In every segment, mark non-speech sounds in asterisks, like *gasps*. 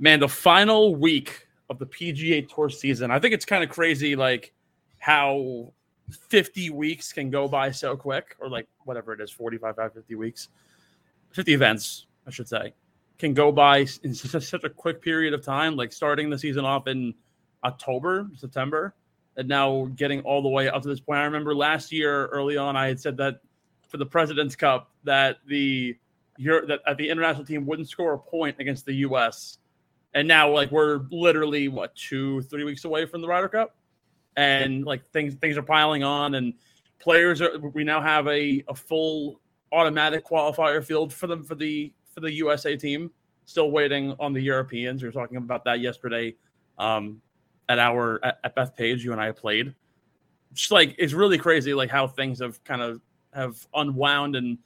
man, the final week of the PGA Tour season. I think it's kind of crazy, like how 50 weeks can go by so quick, or like whatever it is, 45, 50 weeks, 50 events, I should say, can go by in such a quick period of time. Like starting the season off in October, September, and now getting all the way up to this point. I remember last year, early on, I had said that for the President's Cup, that the that the international team wouldn't score a point against the U.S. And now, like, we're literally what two, three weeks away from the Ryder Cup, and like things things are piling on, and players are. We now have a a full automatic qualifier field for them for the for the USA team. Still waiting on the Europeans. We were talking about that yesterday um, at our at, at Bethpage. You and I played. Just like it's really crazy, like how things have kind of have unwound and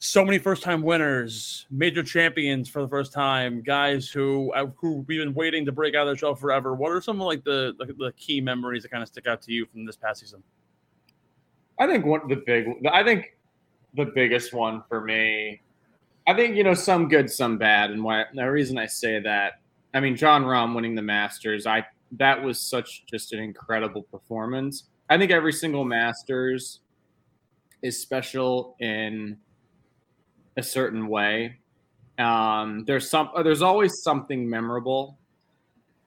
so many first time winners, major champions for the first time, guys who uh, who we've been waiting to break out of their shell forever. What are some of like the, the, the key memories that kind of stick out to you from this past season? I think one the big I think the biggest one for me I think you know some good, some bad, and why the reason I say that I mean Jon Rahm winning the Masters, I that was such just an incredible performance. I think every single Masters is special in a certain way. Um, there's some there's always something memorable.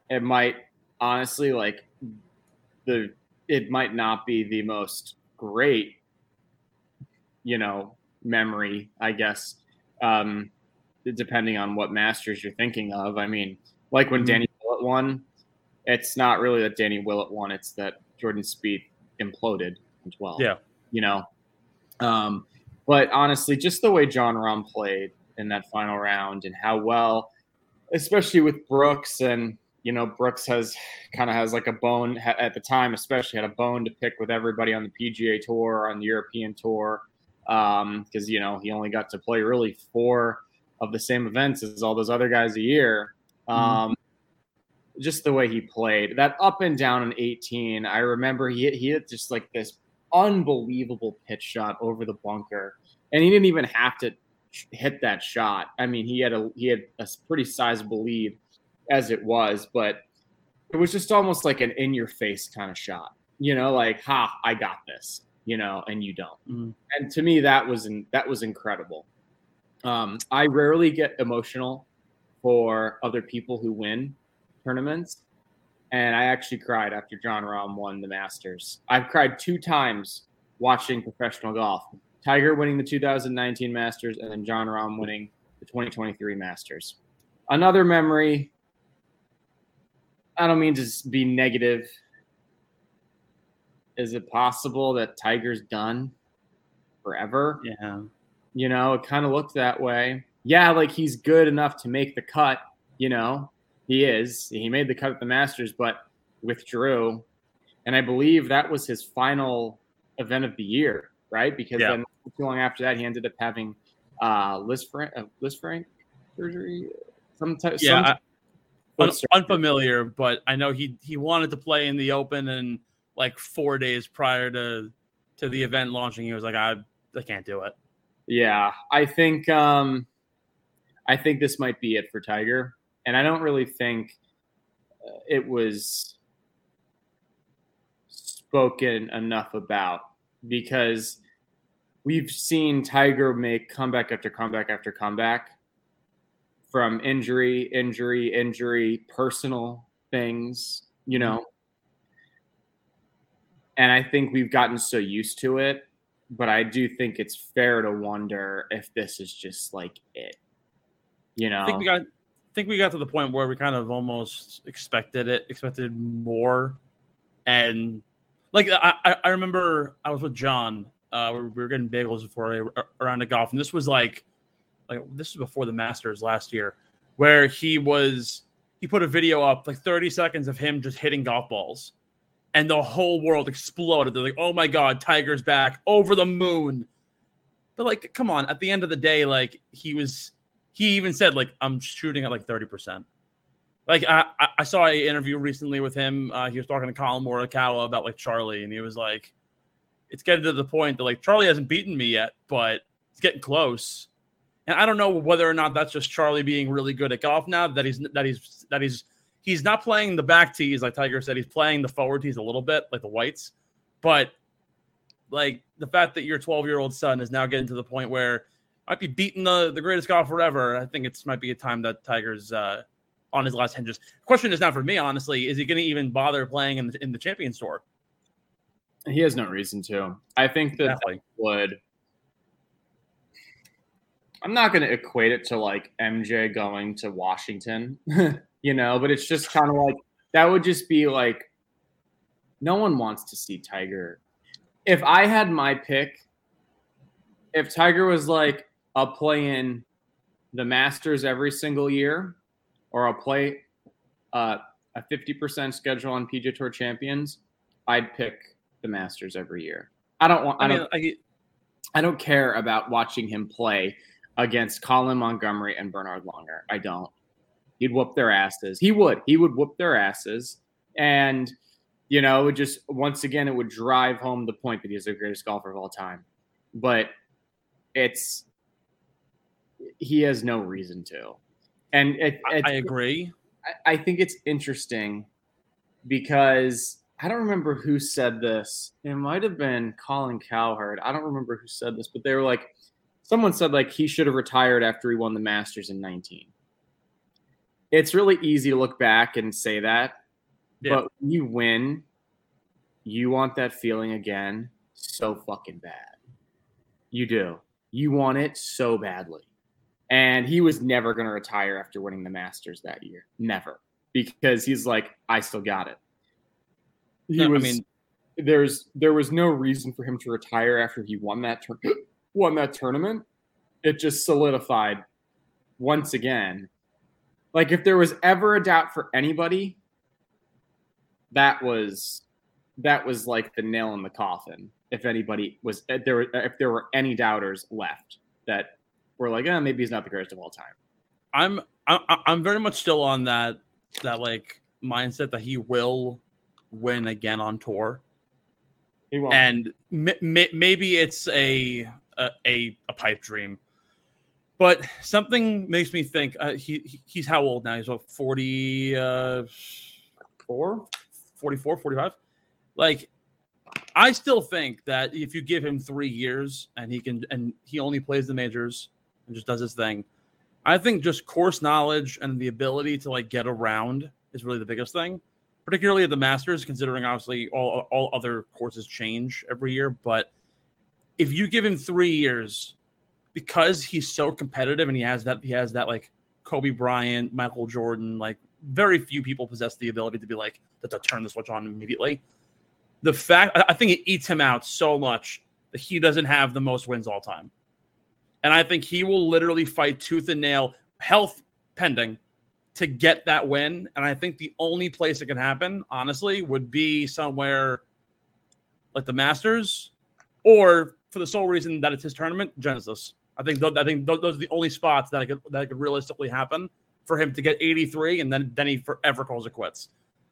It might honestly like the it might not be the most great, you know, memory, I guess. Um, depending on what masters you're thinking of. I mean, like when mm-hmm. Danny Willett won, it's not really that Danny Willett won; it's that Jordan Spieth imploded as well. Yeah, you know. Um, but honestly, just the way Jon Rahm played in that final round and how well, especially with Brooks and you know Brooks has kind of has like a bone at the time, especially had a bone to pick with everybody on the PGA Tour on the European Tour because um, you know he only got to play really four of the same events as all those other guys a year. Mm-hmm. Um, just the way he played that up and down in 18, I remember he he hit just like this unbelievable pitch shot over the bunker, and he didn't even have to hit that shot. I mean, he had a he had a pretty sizable lead as it was, but it was just almost like an in your face kind of shot. You know, like ha, I got this. You know, and you don't. Mm-hmm. And to me, that was in, that was incredible. Um, I rarely get emotional for other people who win tournaments and I actually cried after Jon Rahm won the Masters. I've cried two times watching professional golf. Tiger winning the 2019 Masters and then Jon Rahm winning the 2023 Masters. Another memory. I don't mean to be negative. Is it possible that Tiger's done forever? Yeah. You know, it kind of looked that way. Yeah, like he's good enough to make the cut, you know, he is. He made the cut at the Masters, but withdrew. And I believe that was his final event of the year, right? Because yeah. then too long after that, he ended up having uh, Lisfranc, uh, Lisfranc surgery. Some type, yeah, some un- unfamiliar, but I know he he wanted to play in the Open, and like four days prior to to the event launching, he was like, "I I can't do it." Yeah, I think um, I think this might be it for Tiger and I don't really think uh, it was spoken enough about because we've seen Tiger make comeback after comeback after comeback from injury, injury, injury, personal things, you know. And I think we've gotten so used to it, but I do think it's fair to wonder if this is just like it. You know, I think we got think we got to the point where we kind of almost expected it, expected more, and like I, I remember I was with John. Uh, we were getting bagels before around the golf, and this was like, like this was before the Masters last year, where he was he put a video up like 30 seconds of him just hitting golf balls, and the whole world exploded. They're like, "Oh my god, Tiger's back over the moon!" But like, come on, at the end of the day, like he was he even said like I'm shooting at like 30%. Like I, I saw an interview recently with him. Uh, he was talking to Collin Morikawa about like Charlie, and he was like, "It's getting to the point that like Charlie hasn't beaten me yet, but it's getting close." And I don't know whether or not that's just Charlie being really good at golf now that he's that he's that he's he's not playing the back tees like Tiger said. He's playing the forward tees a little bit like the whites, but like the fact that your 12 year old son is now getting to the point where might be beating the the greatest golfer ever. I think it's might be a time that Tiger's uh, on his last hinges. Question is not for me, honestly. Is he going to even bother playing in the, in the Champions Tour? He has no reason to. I think that, that would. I'm not going to equate it to like MJ going to Washington, *laughs* you know, but it's just kind of like that would just be like no one wants to see Tiger. If I had my pick, if Tiger was like, I'll play in the Masters every single year, or I'll play uh, a 50% schedule on PGA Tour Champions, I'd pick the Masters every year. I don't want. I, I mean, don't. I, I don't care about watching him play against Colin Montgomerie and Bernhard Langer. I don't. He'd whoop their asses. He would. He would whoop their asses, and you know, it would just once again it would drive home the point that he's the greatest golfer of all time. But it's he has no reason to. And it, it, I agree. I, I think it's interesting because I don't remember who said this. It might have been Colin Cowherd. I don't remember who said this, but they were like, someone said like he should have retired after he won the Masters in 19. It's really easy to look back and say that, yeah. but when you win, you want that feeling again so fucking bad. You do. You want it so badly. And he was never going to retire after winning the Masters that year. Never. Because he's like, I still got it. He no, was, I mean, there's there was no reason for him to retire after he won that tur- *clears throat* won that tournament. It just solidified once again. Like if there was ever a doubt for anybody, that was that was like the nail in the coffin. If anybody was if there were if there were any doubters left that we're like, eh, maybe he's not the greatest of all time. I'm I'm very much still on that that like mindset that he will win again on tour. He won't. And m- m- maybe it's a, a, a a pipe dream, but something makes me think uh, he he's how old now? He's what 40 uh, 4? 44, 45? Like I still think that if you give him three years and he can and he only plays the majors and just does his thing. I think just course knowledge and the ability to like get around is really the biggest thing, particularly at the Masters, considering obviously all all other courses change every year. But if you give him three years, because he's so competitive and he has that he has that like Kobe Bryant, Michael Jordan, like very few people possess the ability to be like to turn the switch on immediately. The fact I think it eats him out so much that he doesn't have the most wins all time. And I think he will literally fight tooth and nail, health pending, to get that win. And I think the only place it can happen, honestly, would be somewhere like the Masters, or for the sole reason that it's his tournament, Genesis. I think th- I think th- those are the only spots that could that could realistically happen for him to get 83, and then then he forever calls it quits.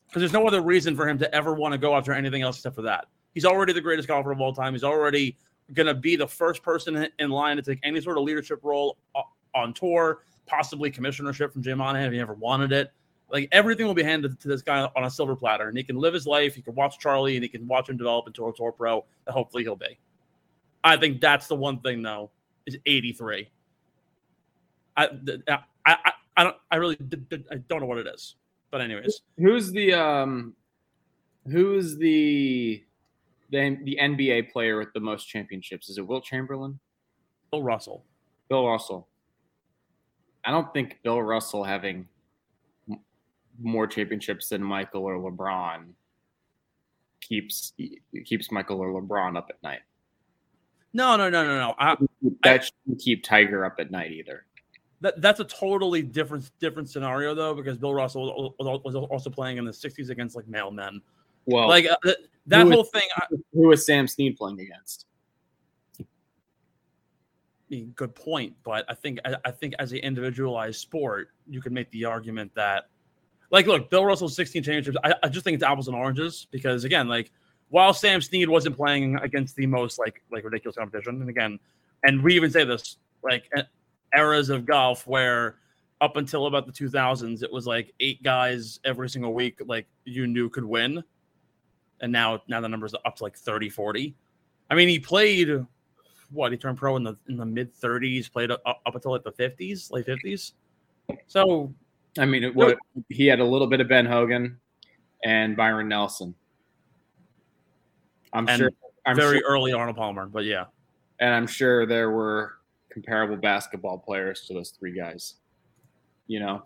Because there's no other reason for him to ever want to go after anything else except for that. He's already the greatest golfer of all time. He's already going to be the first person in line to take any sort of leadership role on tour, possibly commissionership from Jay Monahan if he ever wanted it. Like everything will be handed to this guy on a silver platter, and he can live his life. He can watch Charlie, and he can watch him develop into a tour pro. That hopefully he'll be. I think that's the one thing though is 83. I I I, I don't I really I don't know what it is, but anyways, who's the um who's the the the NBA player with the most championships? Is it Wilt Chamberlain? Bill Russell. Bill Russell. I don't think Bill Russell having more championships than Michael or LeBron keeps keeps Michael or LeBron up at night. No, no, no, no, no. I, that shouldn't keep Tiger up at night either. That, that's a totally different different scenario though, because Bill Russell was also playing in the '60s against like male men. Well, like uh, that whole thing. I, who was Sam Snead playing against? Good point, but I think I, I think as an individualized sport, you can make the argument that, like, look, Bill Russell's 16 championships. I, I just think it's apples and oranges because again, like, while Sam Snead wasn't playing against the most like like ridiculous competition, and again, and we even say this, like, eras of golf where up until about the 2000s, it was like eight guys every single week, like you knew could win. And now, now the numbers are up to like 30, 40. I mean, he played what he turned pro in the in the mid 30s, played up, up until like the 50s, late 50s. So, I mean, it, what he had a little bit of Ben Hogan and Byron Nelson. I'm sure. I'm very sure, early Arnold Palmer, but yeah, and I'm sure there were comparable basketball players to those three guys. You know,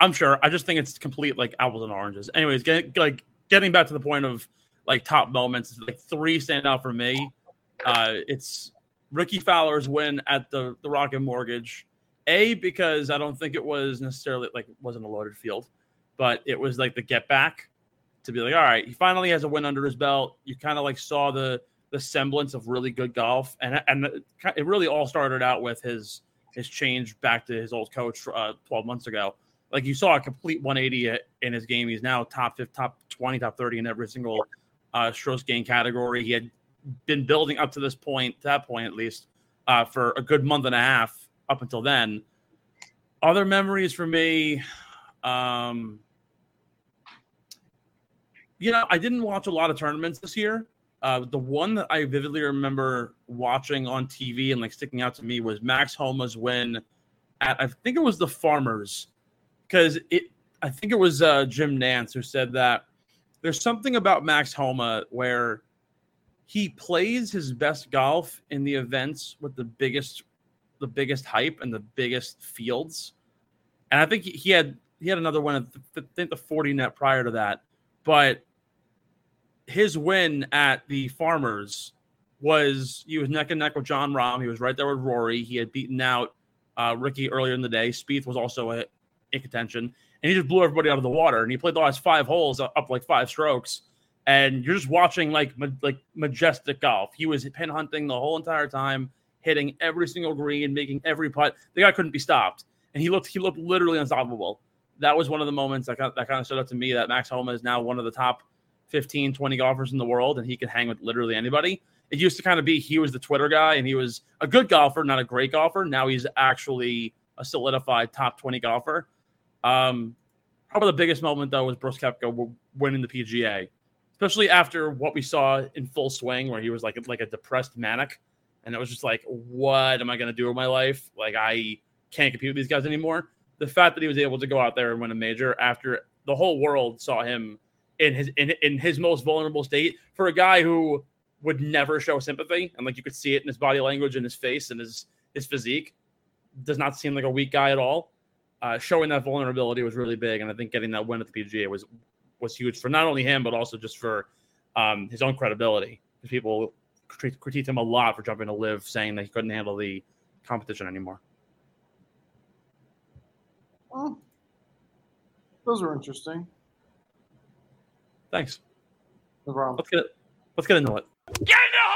I'm sure. I just think it's complete like apples and oranges. Anyways, get, like getting back to the point of like top moments, like three stand out for me. Uh, it's Rickie Fowler's win at the the Rocket Mortgage. A because I don't think it was necessarily like it wasn't a loaded field, but it was like the get back to be like, all right, he finally has a win under his belt. You kind of like saw the the semblance of really good golf, and and it really all started out with his his change back to his old coach uh, 12 months ago. Like you saw a complete 180 in his game. He's now top 50, top 20, top 30 in every single uh, strokes gain category. He had been building up to this point, to that point at least, uh, for a good month and a half up until then. Other memories for me, um, you know, I didn't watch a lot of tournaments this year. Uh, the one that I vividly remember watching on TV and like sticking out to me was Max Homa's win at I think it was the Farmers because it I think it was uh, Jim Nantz who said that there's something about Max Homa where he plays his best golf in the events with the biggest the biggest hype and the biggest fields. And I think he had he had another one I think the Fortinet prior to that. But his win at the Farmers was he was neck and neck with Jon Rahm. He was right there with Rory. He had beaten out uh, Rickie earlier in the day. Spieth was also a, in contention, and he just blew everybody out of the water. And he played the last five holes up like five strokes. And you're just watching like ma- like majestic golf. He was pin hunting the whole entire time, hitting every single green, making every putt. The guy couldn't be stopped, and he looked he looked literally unstoppable. That was one of the moments that, that kind of stood out to me. That Max Homa is now one of the top 15, 20 golfers in the world, and he can hang with literally anybody. It used to kind of be he was the Twitter guy, and he was a good golfer, not a great golfer. Now he's actually a solidified top 20 golfer. Um, probably the biggest moment, though, was Brooks Koepka winning the PGA, especially after what we saw in full swing, where he was like, like a depressed manic. And it was just like, what am I going to do with my life? Like, I can't compete with these guys anymore. The fact that he was able to go out there and win a major after the whole world saw him in his in, in his most vulnerable state for a guy who would never show sympathy and like you could see it in his body language and his face and his his physique does not seem like a weak guy at all uh, showing that vulnerability was really big and i think getting that win at the pga was was huge for not only him but also just for um, his own credibility because people critiqued him a lot for jumping to LIV, saying that he couldn't handle the competition anymore well those are interesting Thanks. No problem. Let's get let's get into it. Get in the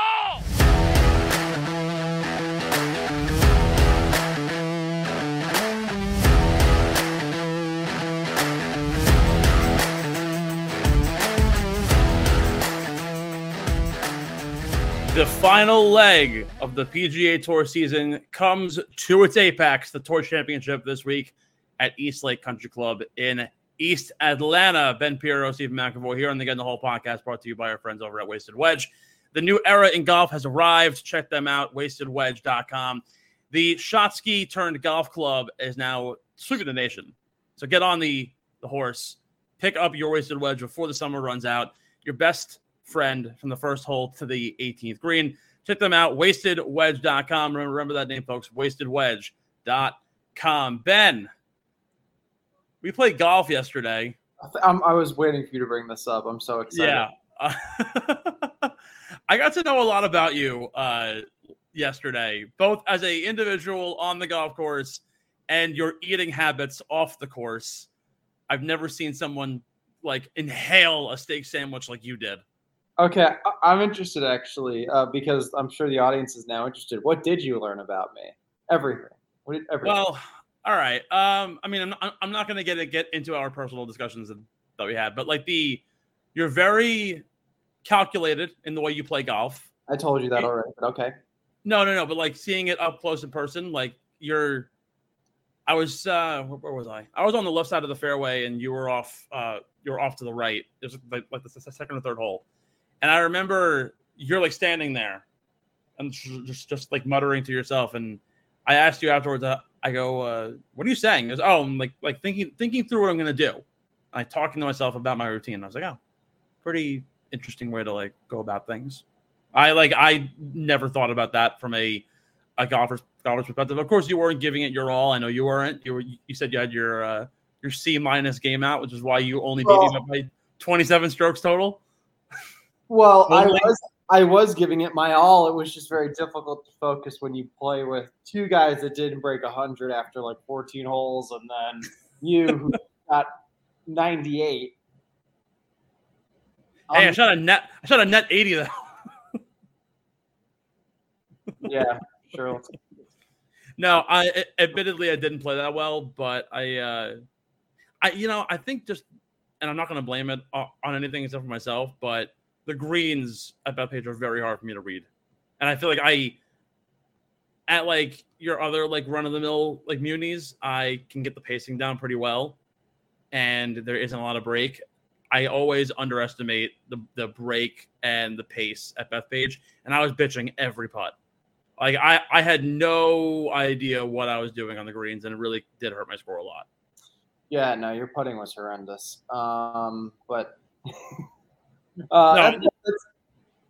The final leg of the PGA Tour season comes to its apex, the Tour Championship this week at East Lake Country Club in East Atlanta. Ben Pirro, Steve McAvoy here on the Get in the Hole podcast brought to you by our friends over at Wasted Wedge. The new era in golf has arrived. Check them out, wastedwedge.com. The Shotsky turned golf club is now sweeping the nation. So get on the, the horse, pick up your Wasted Wedge before the summer runs out. Your best friend from the first hole to the 18th green. Check them out, wastedwedge.com. Remember, remember that name, folks, wastedwedge.com. Ben, we played golf yesterday. I'm, i was waiting for you to bring this up. I'm so excited. Yeah. *laughs* I got to know a lot about you uh, yesterday, both as a individual on the golf course and your eating habits off the course. I've never seen someone like inhale a steak sandwich like you did. Okay, I'm interested actually uh, because I'm sure the audience is now interested. What did you learn about me? Everything. What did everything? Well, all right. Um, I mean, I'm not, I'm not going to get get into our personal discussions that we had, but like the, you're very calculated in the way you play golf. I told you that already, but okay. No, no, no. But like seeing it up close in person, like you're I was uh, where, where was I? I was on the left side of the fairway, and you were off. Uh, you were off to the right. It was like, like the second or third hole, and I remember you're like standing there, and just just like muttering to yourself. And I asked you afterwards. Uh, I go, uh, "What are you saying?" Goes, "Oh, I'm like like thinking thinking through what I'm gonna do." I talking to myself about my routine. I was like, "Oh, pretty interesting way to like go about things." I like I never thought about that from a a golfer's golfer's perspective. Of course, you weren't giving it your all. I know you weren't. You were. You said you had your uh, your C minus game out, which is why you only beat well, me by twenty seven strokes total. Well, I was I was giving it my all. It was just very difficult to focus when you play with two guys that didn't break hundred after like fourteen holes, and then you who *laughs* got ninety eight. Hey, um, I shot a net. I shot a net eighty though. *laughs* yeah, sure. No, I admittedly I didn't play that well, but I, uh, I you know I think just, and I'm not going to blame it on anything except for myself, but the greens at Bethpage are very hard for me to read, and I feel like I, at like your other like run of the mill like munis, I can get the pacing down pretty well, and there isn't a lot of break. I always underestimate the the break and the pace at Bethpage, and I was bitching every putt. Like I, I had no idea what I was doing on the greens, and it really did hurt my score a lot. Yeah, no, your putting was horrendous. Um, but *laughs* uh, no. it's,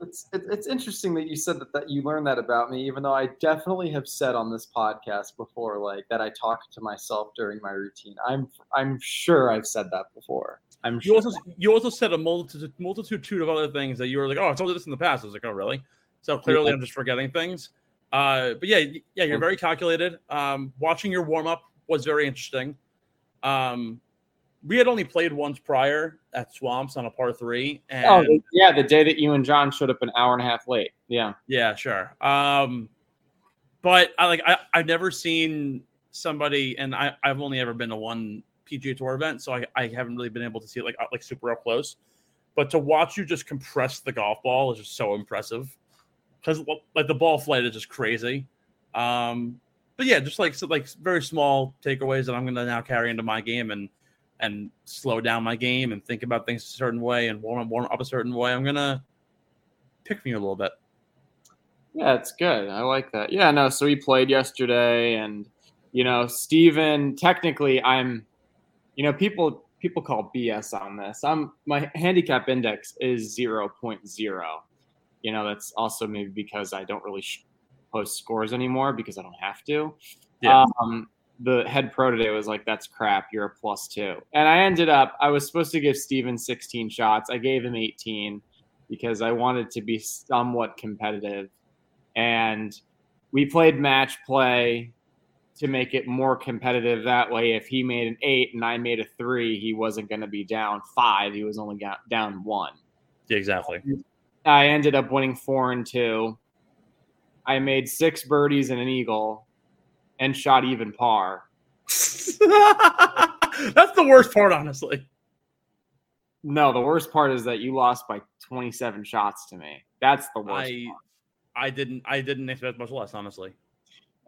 it's, it's interesting that you said that, that you learned that about me, even though I definitely have said on this podcast before, like that I talk to myself during my routine. I'm I'm sure I've said that before. I'm you sure. also you also said a multitude multitude of other things that you were like, oh, I told you this in the past. I was like, oh, really? So clearly, yeah. I'm just forgetting things. Uh, but yeah, yeah, you're very calculated. Um, watching your warm up was very interesting. Um, we had only played once prior at Swamps on a par three. And oh, yeah, the day that you and John showed up an hour and a half late. Yeah, yeah, sure. Um, but I like I, I've never seen somebody, and I, I've only ever been to one PGA Tour event, so I, I haven't really been able to see it like like super up close. But to watch you just compress the golf ball is just so impressive because like the ball flight is just crazy. Um, but yeah, just like so, like very small takeaways that I'm going to now carry into my game and and slow down my game and think about things a certain way and warm warm up a certain way. I'm gonna pick me a little bit. Yeah, it's good. I like that. Yeah, no. So we played yesterday, and you know, Steven, Technically, I'm. You know, people people call BS on this. I'm my handicap index is 0.0 you know, that's also maybe because I don't really sh- post scores anymore because I don't have to. Yeah. Um, the head pro today was like, "That's crap. You're a plus two. And I ended up. I was supposed to give Steven 16 shots. I gave him 18 because I wanted to be somewhat competitive. And we played match play to make it more competitive. That way, if he made an eight and I made a three, he wasn't going to be down five. He was only down one. Exactly. I ended up winning four and two. I made six birdies and an eagle and shot even par. *laughs* That's the worst part, honestly. No, the worst part is that you lost by 27 shots to me. That's the worst. I, part. I didn't. I didn't expect much less, honestly.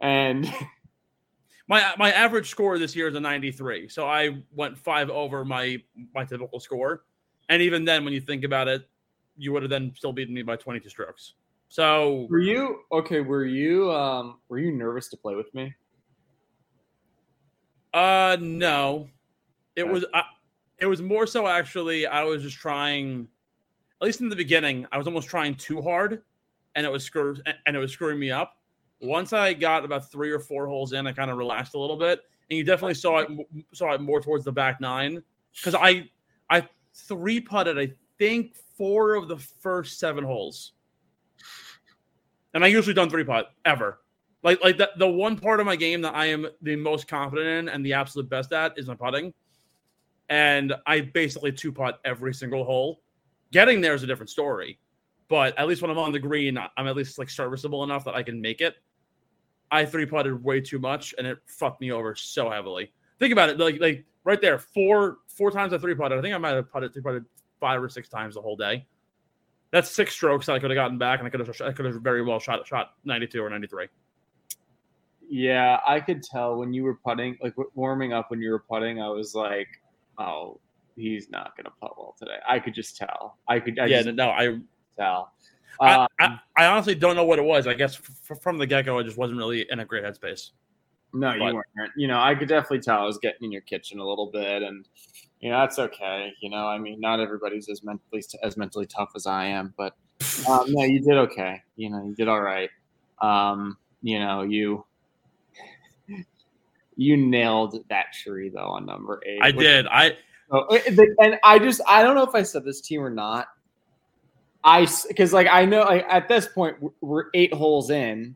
And *laughs* my my average score this year is a 93, so I went five over my my typical score. And even then, when you think about it, you would have then still beaten me by 22 strokes. So were you okay? Were you um were you nervous to play with me? Uh, no. It was uh, it was more so actually. I was just trying, at least in the beginning, I was almost trying too hard, and it was screw and it was screwing me up. Once I got about three or four holes in, I kind of relaxed a little bit, and you definitely saw it saw it more towards the back nine because I I three putted I think four of the first seven holes. And I usually don't three putt ever. Like like that the one part of my game that I am the most confident in and the absolute best at is my putting. And I basically two putt every single hole. Getting there is a different story. But at least when I'm on the green, I'm at least like serviceable enough that I can make it. I three putted way too much and it fucked me over so heavily. Think about it, like like right there, four four times I three putted. I think I might have putted three putted five or six times the whole day. That's six strokes that I could have gotten back, and I could have I could have very well shot shot 92 or 93. Yeah, I could tell when you were putting, like warming up when you were putting. I was like, oh, he's not gonna putt well today. I could just tell. I could. I yeah, just no, I, tell. I, Um, I, I honestly don't know what it was. I guess f- from the get go, I just wasn't really in a great headspace. No, you weren't. You know, I could definitely tell I was getting in your kitchen a little bit, and you know that's okay. You know, I mean, not everybody's as mentally as mentally tough as I am, but *laughs* um, no, you did okay. You know, you did all right. Um, you know, you you nailed that tree though on number eight. I which- did. I Oh, uh, and I just I don't know if I said this to you or not. I because like I know like, at this point we're- we're eight holes in.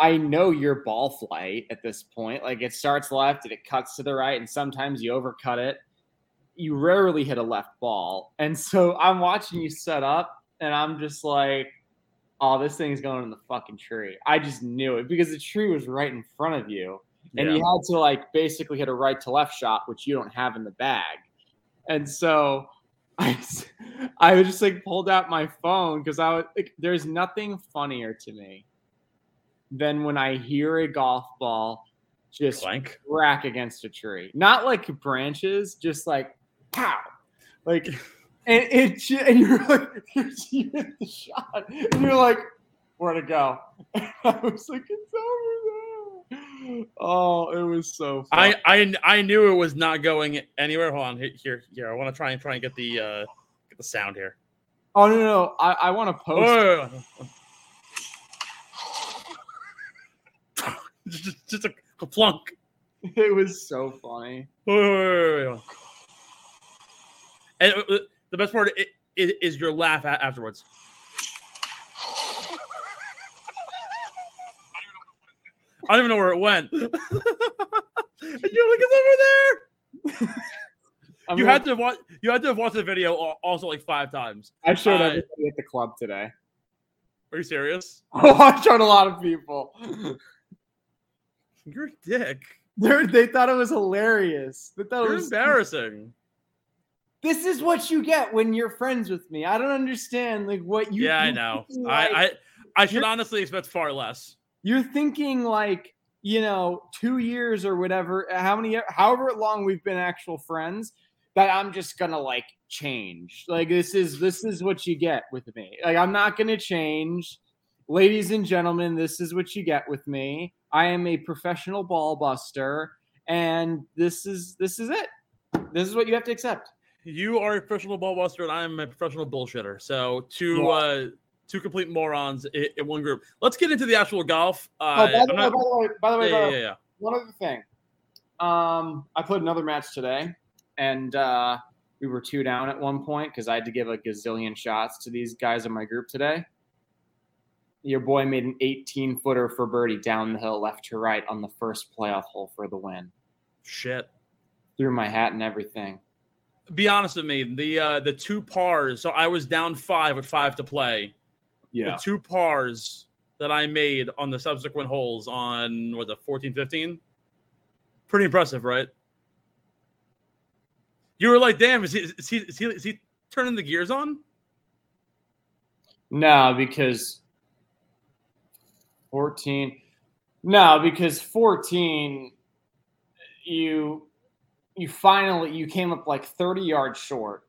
I know your ball flight at this point. Like it starts left and it cuts to the right, and sometimes you overcut it. You rarely hit a left ball, and so I'm watching you set up, and I'm just like, "Oh, this thing's going in the fucking tree." I just knew it because the tree was right in front of you, and yeah. you had to like basically hit a right to left shot, which you don't have in the bag. And so *laughs* I, I just like pulled out my phone because I was like, there's nothing funnier to me than when I hear a golf ball just blank. crack against a tree. Not like branches, just like pow. Like *laughs* and it and you're like *laughs* you hit the shot and you're like, where to go? And I was like, it's over there. Oh, it was so fun. I, I I knew it was not going anywhere. Hold on, Here- here. I want to try and try and get the uh get the sound here. Oh no, no, no. I, I want to post. Oh, *laughs* just, just a, a plunk. *laughs* It was so funny. And uh, the best part i- i- is your laugh afterwards. I don't even know where it went. *laughs* and you're like, it's over there. *laughs* I You mean, had to watch. You had to have watched the video also like five times. I showed uh, everybody at the club today. Are you serious? Oh, *laughs* I showed a lot of people. You're a dick. They're, they thought it was hilarious. They thought it You're was embarrassing. This is what you get when you're friends with me. I don't understand like what you. yeah, I you're know. thinking like- I, I I should you're- honestly expect far less. You're thinking like you know two years or whatever how many however long we've been actual friends that i'm just gonna like change. Like this is this is what you get with me. Like i'm not gonna change. Ladies and gentlemen this is what you get with me. I am a professional ball buster and this is this is it. This is what you have to accept. You are a professional ball buster, and I'm a professional bullshitter. So to Yeah. uh two complete morons in, in one group. Let's get into the actual golf. Uh, oh, by the, way, by the way by the way, yeah, by the way, yeah, yeah. one other thing. Um, I played another match today, and uh, we were two down at one point because I had to give a gazillion shots to these guys in my group today. Your boy made an 18 footer for birdie down the hill, left to right on the first playoff hole for the win. Shit. Threw my hat and everything. Be honest with me. The uh the two pars. So I was down five with five to play. The two pars that I made on the subsequent holes on what the 14, 15. Pretty impressive, right? You were like, damn, is he is he is he, is he turning the gears on? No, because 14. No, because 14 you you finally you came up like 30 yards short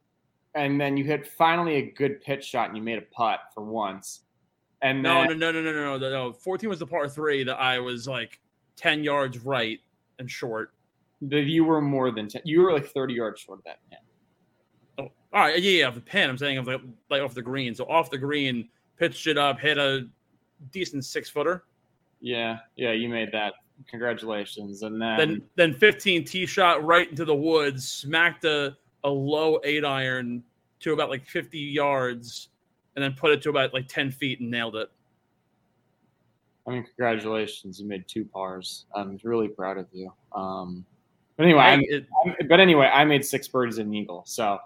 and then you hit finally a good pitch shot and you made a putt for once. And No, then no, no, no, no, no, no, no. 14 was the par three that I was like 10 yards right and short. the, you were more than 10. You were like 30 yards short of that pin. Oh, all right, yeah, yeah, of the pin. I'm saying of the like off the green. So off the green, pitched it up, hit a decent six footer. Yeah, yeah, you made that. Congratulations. And then, Then then 15 tee shot right into the woods, smacked a, a low eight iron to about like 50 yards, and then put it to about like 10 feet and nailed it. I mean, congratulations. You made two pars. I'm really proud of you. Um, but anyway, I it- I'm- but anyway, I made six birdies and an eagle, so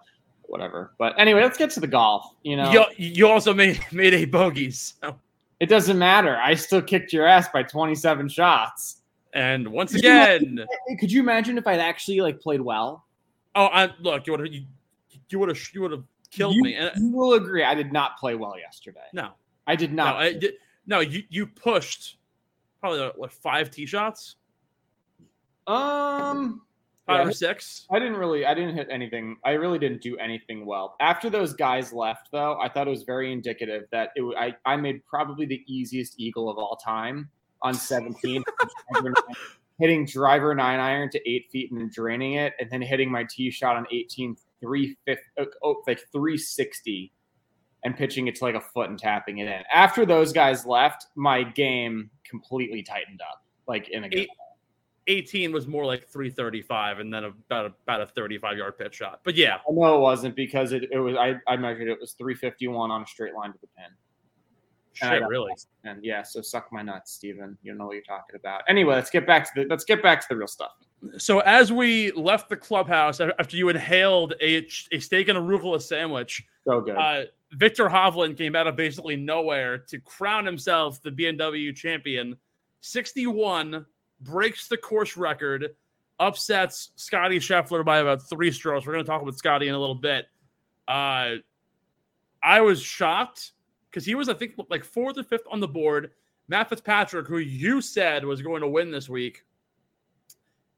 whatever. But anyway, let's get to the golf. You know, you, you also made made eight bogeys. So- it doesn't matter. I still kicked your ass by 27 shots. And once Could you imagine- again, Could you imagine if I'd actually like played well? Oh, I look, you would have you, you would have you would have killed you, me. And, you will agree, I did not play well yesterday. no, I did no, not. I, did- no, you you pushed probably uh, what five tee shots, Um, five Yeah. or six. I didn't really, I didn't hit anything. I really didn't do anything well. After those guys left, though, I thought it was very indicative that it. I I made probably the easiest eagle of all time on 17, *laughs* hitting driver nine iron to eight feet and then draining it, and then hitting my tee shot on 18, 350, oh, like 360, and pitching it to like a foot and tapping it in. After those guys left, my game completely tightened up, like in a game. Eight- 18 was more like 335 and then about about a 35 yard pitch shot. But yeah, I know it wasn't because it, it was I, I measured it was 351 on a straight line to the pin. Shit, really. And yeah, so suck my nuts, Steven. You know what you're talking about. Anyway, let's get back to the let's get back to the real stuff. So as we left the clubhouse after you inhaled a, a steak and arugula sandwich, So good. uh, Viktor Hovland came out of basically nowhere to crown himself the BMW champion. 61 breaks the course record, upsets Scotty Scheffler by about three strokes. We're going to talk about Scotty in a little bit. Uh, I was shocked because he was, I think, like fourth or fifth on the board. Matt Fitzpatrick, who you said was going to win this week,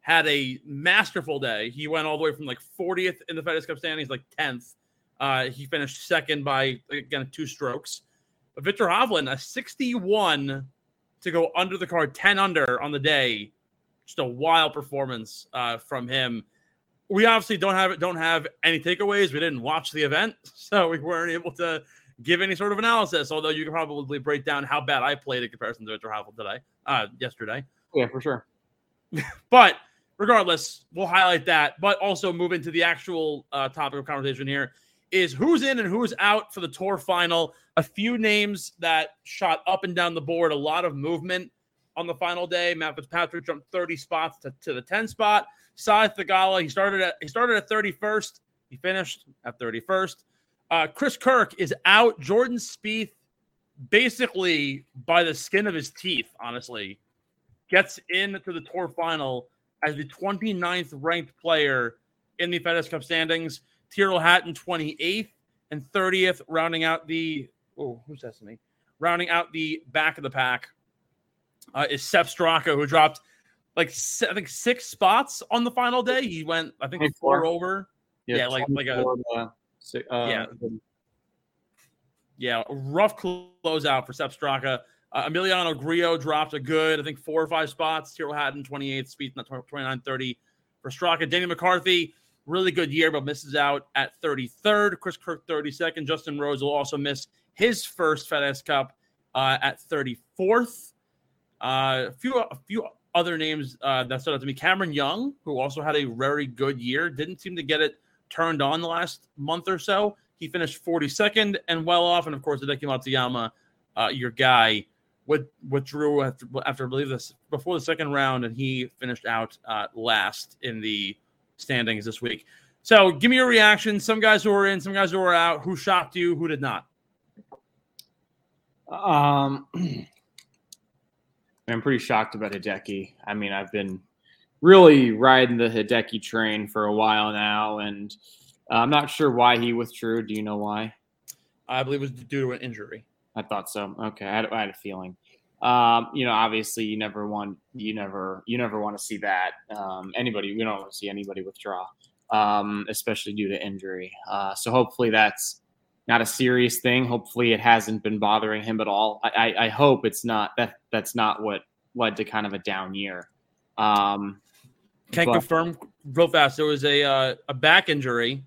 had a masterful day. He went all the way from like 40th in the FedEx Cup standings, like 10th. Uh, he finished second by again two strokes. But Viktor Hovland, a 61 to go under the card, 10 under on the day. Just a wild performance uh, from him. We obviously don't have don't have any takeaways. We didn't watch the event, *laughs* so we weren't able to give any sort of analysis. Although you can probably break down how bad I played in comparison to Viktor Hovland today, uh, yesterday. yeah, for sure. *laughs* But regardless, we'll highlight that, but also move into the actual uh, topic of conversation here is who's in and who's out for the tour final. A few names that shot up and down the board, a lot of movement on the final day. Matt Fitzpatrick jumped 30 spots to, to the 10 spot. Sahith Theegala, he started at he started at 31st. He finished at 31st. Uh, Chris Kirk is out. Jordan Spieth, basically by the skin of his teeth, honestly, gets into the tour final as the 29th ranked player in the FedEx Cup standings. Tyrrell Hatton 28th and 30th, rounding out the oh, who's that to me? Rounding out the back of the pack uh, is Sepp Straka, who dropped like I think six spots on the final day. He went I think four 24. over. Yeah, like- like a- uh, uh, Yeah. Yeah, a rough closeout for Sepp Straka. Uh, Emiliano Grillo dropped a good, I think, four or five spots. Tyrrell Hatton, 28th, Spieth, 29 30 for Straka. Danny McCarthy, really good year, but misses out at 33rd. Chris Kirk, 32nd. Justin Rose will also miss his first FedEx Cup uh, at 34th. Uh, a few, a few other names uh, that stood out to me. Cameron Young, who also had a very good year, didn't seem to get it turned on the last month or so. He finished 42nd and well off, and of course, Hideki Matsuyama, uh, your guy, with, withdrew after, after I believe this before the second round, and he finished out uh, last in the standings this week. So, give me your reaction. Some guys who were in, some guys who were out. Who shocked you? Who did not? Um, *clears throat* I'm pretty shocked about Hideki. I mean, I've been really riding the Hideki train for a while now, and uh, I'm not sure why he withdrew. Do you know why? I believe it was due to an injury. I thought so. Okay, I had, I had a feeling. Um, you know, obviously, you never want you never you never want to see that. Um, anybody, we don't want to see anybody withdraw, um, especially due to injury. Uh, so hopefully, that's not a serious thing. Hopefully, it hasn't been bothering him at all. I, I, I hope it's not that. That's not what led to kind of a down year. Um, Can But- confirm real fast. There was a uh, a back injury,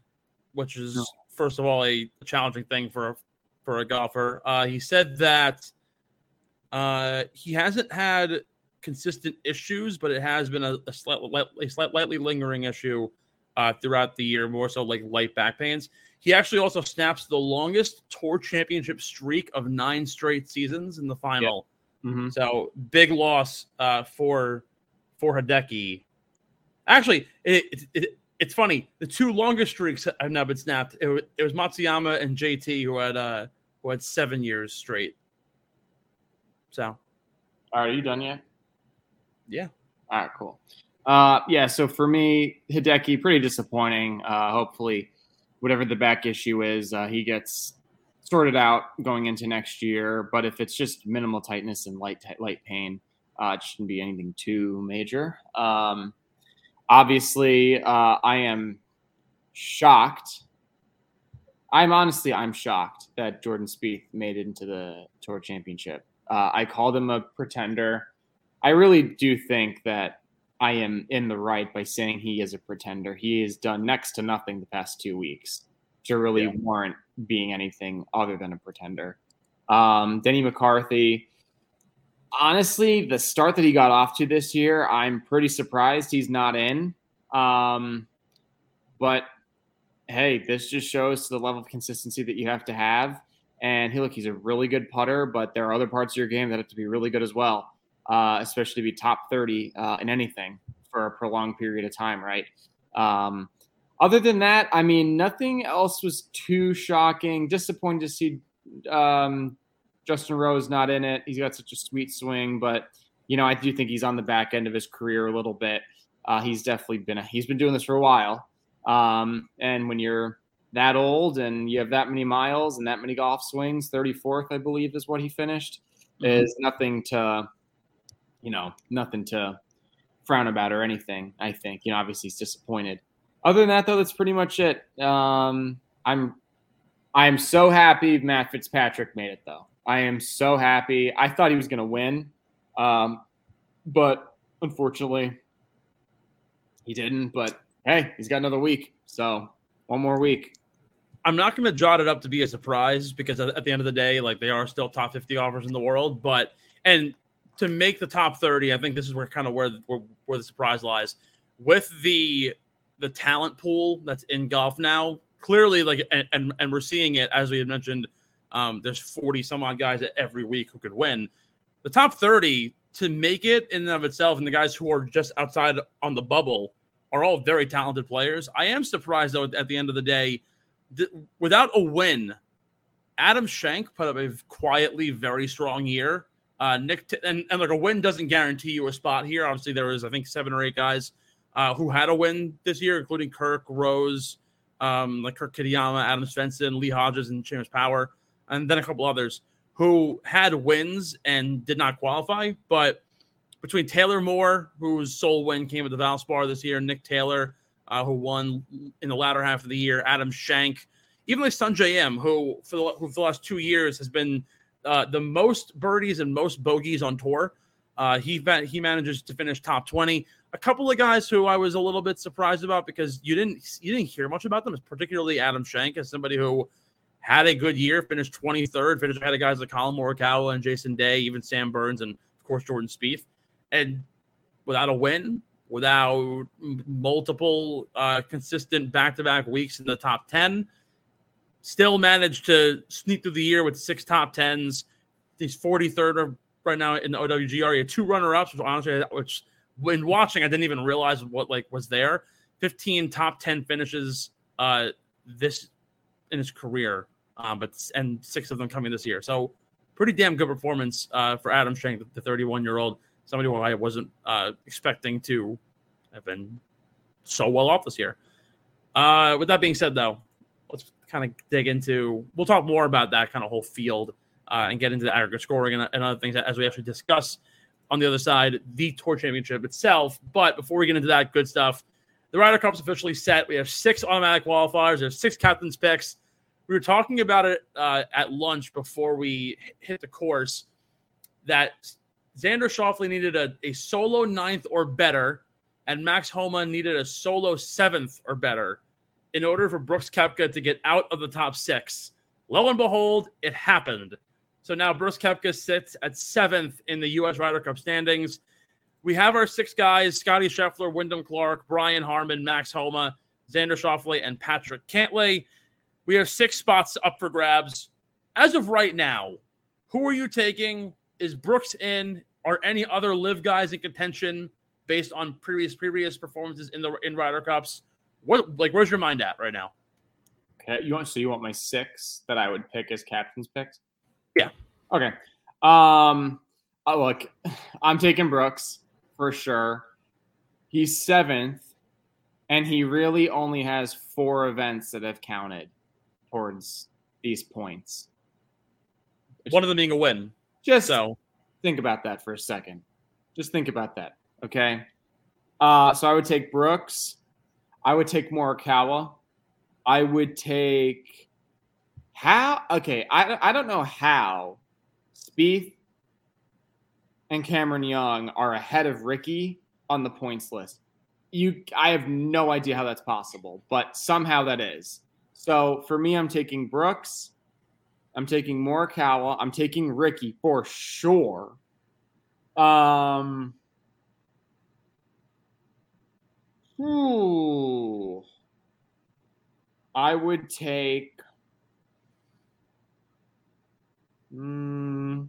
which is No. first of all a challenging thing for for a golfer. Uh, he said that uh, he hasn't had consistent issues, but it has been a, a, slight, a slight, lightly lingering issue uh, throughout the year, more so like light back pains. He actually also snaps the longest tour championship streak of nine straight seasons in the final. mhm. So big loss uh, for for Hideki. Actually, it, it, it, it's funny. The two longest streaks have now been snapped. It, wa- it was Matsuyama and JT who had uh, who had seven years straight. So are you done yet? Yeah. All right, cool. Uh, yeah, so for me, Hideki, pretty disappointing. Uh, hopefully, whatever the back issue is, uh, he gets sorted out going into next year. But if it's just minimal tightness and light light pain, Uh, it shouldn't be anything too major. Um, obviously, uh, I am shocked. I'm honestly, I'm shocked that Jordan Spieth made it into the Tour Championship. Uh, I called him a pretender. I really do think that I am in the right by saying he is a pretender. He has done next to nothing the past two weeks to really yeah. warrant being anything other than a pretender. Um, Denny McCarthy, honestly, the start that he got off to this year, I'm pretty surprised he's not in. Um, but hey, this just shows the level of consistency that you have to have. And he look, he's a really good putter, but there are other parts of your game that have to be really good as well, uh, especially to be top 30 uh, in anything for a prolonged period of time, right? Um, other than that, I mean, nothing else was too shocking. Disappointed to see um, Justin Rose not in it. He's got such a sweet swing, but you know, I do think he's on the back end of his career a little bit. Uh, he's definitely been a, he's been doing this for a while. Um, and when you're that old and you have that many miles and that many golf swings, 34th, I believe, is what he finished, mm-hmm. is nothing to, you know, nothing to frown about or anything. I think, you know, obviously he's disappointed. Other than that, though, that's pretty much it. Um, I'm, I'm so happy Matt Fitzpatrick made it, though. I am so happy. I thought he was going to win, um, but unfortunately, he didn't. But hey, he's got another week. So one more week. I'm not going to jot it up to be a surprise because at the end of the day, like they are still top 50 offers in the world. But and to make the top 30, I think this is where kind of where, where where the surprise lies with the the talent pool that's in golf now. Clearly, like and and, and we're seeing it as we had mentioned. Um, there's 40 some odd guys every week who could win. The top 30 to make it in and of itself, and the guys who are just outside on the bubble are all very talented players. I am surprised though at the end of the day, th- without a win, Adam Schenk put up a quietly very strong year. Uh, Nick T- and, and like a win doesn't guarantee you a spot here. Obviously, there was I think seven or eight guys uh, who had a win this year, including Kirk Rose, um, like Kurt Kitayama, Adam Svensson, Lee Hodges, and James Power, and then a couple others who had wins and did not qualify. But between Taylor Moore, whose sole win came at the Valspar this year, Nick Taylor, uh, who won in the latter half of the year, Adam Schenk, even like Sungjae Im, who for the, who for the last two years has been uh, the most birdies and most bogeys on tour. Uh, he he manages to finish top twenty. A couple of guys who I was a little bit surprised about because you didn't you didn't hear much about them, particularly Adam Schenk, as somebody who had a good year, finished 23rd, finished ahead of guys like Collin Morikawa and Jason Day, even Sam Burns, and of course Jordan Spieth and without a win, without multiple uh, consistent back-to-back weeks in the top ten, still managed to sneak through the year with six top tens. He's 43rd right now in the OWGR. He had two runner-ups, which honestly, which when watching, I didn't even realize what like was there. 15 top 10 finishes uh, this in his career, uh, but and six of them coming this year. So pretty damn good performance uh, for Adam Schenk, the 31 year old somebody who I wasn't uh, expecting to have been so well off this year. Uh, with that being said, though, let's kind of dig into. We'll talk more about that kind of whole field uh, and get into the aggregate scoring and, and other things as we actually discuss on the other side the Tour Championship itself. But before we get into that good stuff, the Ryder Cup's officially set. We have six automatic qualifiers. There's six captains picks. We were talking about it uh, at lunch before we hit the course. That Xander Schauffele needed a, a solo ninth or better, and Max Homa needed a solo seventh or better in order for Brooks Koepka to get out of the top six. Lo and behold, it happened. So now Brooks Koepka sits at seventh in the U.S. Ryder Cup standings. We have our six guys Scottie Scheffler, Wyndham Clark, Brian Harman, Max Homa, Xander Schauffele, and Patrick Cantlay. We have six spots up for grabs. As of right now, who are you taking? is Brooks in? Are any other LIV guys in contention based on previous previous performances in the in Ryder Cups? What like where's your mind at right now? Okay, you want so you want my six that I would pick as captain's picks? Yeah. Okay. Um. Oh, look, *laughs* I'm taking Brooks for sure. He's seventh, and he really only has four events that have counted towards these points. One of them being a win. Just so think about that for a second. Just think about that. Okay. Uh, so I would take Brooks. I would take Morikawa. I would take how. Okay, I I don't know how Spieth and Cameron Young are ahead of Rickie on the points list. You, I have no idea how that's possible, but somehow that is. So for me, I'm taking Brooks. I'm taking Morikawa. I'm taking Rickie for sure. Um. Ooh. I would take. Mm,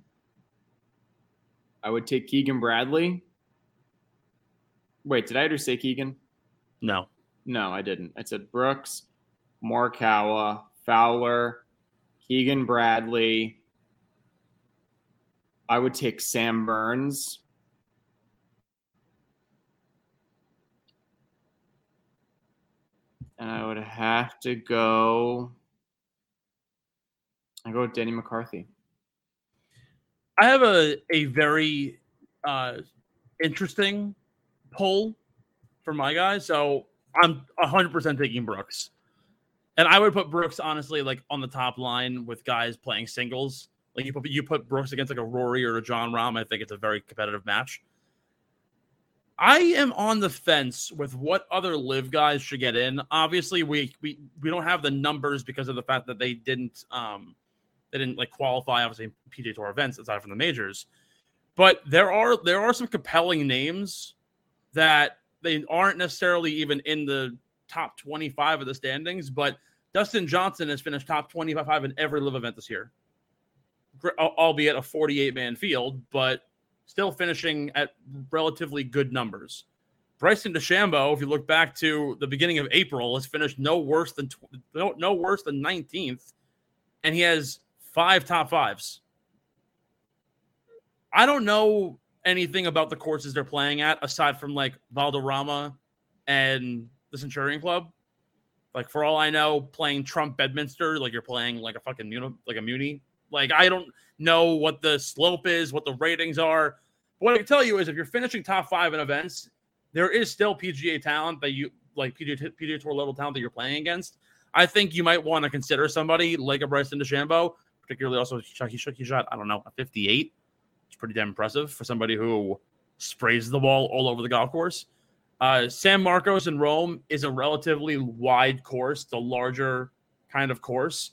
I would take Keegan Bradley. Wait, did I just say Keegan? No. No, I didn't. I said Brooks, Morikawa, Fowler, Keegan Bradley. I would take Sam Burns. And I would have to go. I go with Denny McCarthy. I have a a very uh, interesting pull for my guys. So I'm 100% taking Brooks. And I would put Brooks honestly like on the top line with guys playing singles. Like you put you put Brooks against like a Rory or a Jon Rahm, I think it's a very competitive match. I am on the fence with what other LIV guys should get in. Obviously, we we we don't have the numbers because of the fact that they didn't um they didn't like qualify obviously PGA Tour events aside from the majors. But there are there are some compelling names that they aren't necessarily even in the top 25 of the standings, but Dustin Johnson has finished top 25 in every LIV event this year, albeit a 48 man field, but still finishing at relatively good numbers. Bryson DeChambeau, if you look back to the beginning of April, has finished no worse than no, no worse than 19th, and he has five top fives. I don't know anything about the courses they're playing at aside from like Valderrama and the Centurion Club. Like for all I know, playing Trump Bedminster, like you're playing like a fucking muni, like a muni. Like I don't know what the slope is, what the ratings are. But what I can tell you is, if you're finishing top five in events, there is still PGA talent that you like PGA, PGA Tour level talent that you're playing against. I think you might want to consider somebody like a Bryson DeChambeau, particularly also Chucky Chucky shot. I don't know a 58. It's pretty damn impressive for somebody who sprays the ball all over the golf course. Uh, San Marcos in Rome is a relatively wide course, the larger kind of course.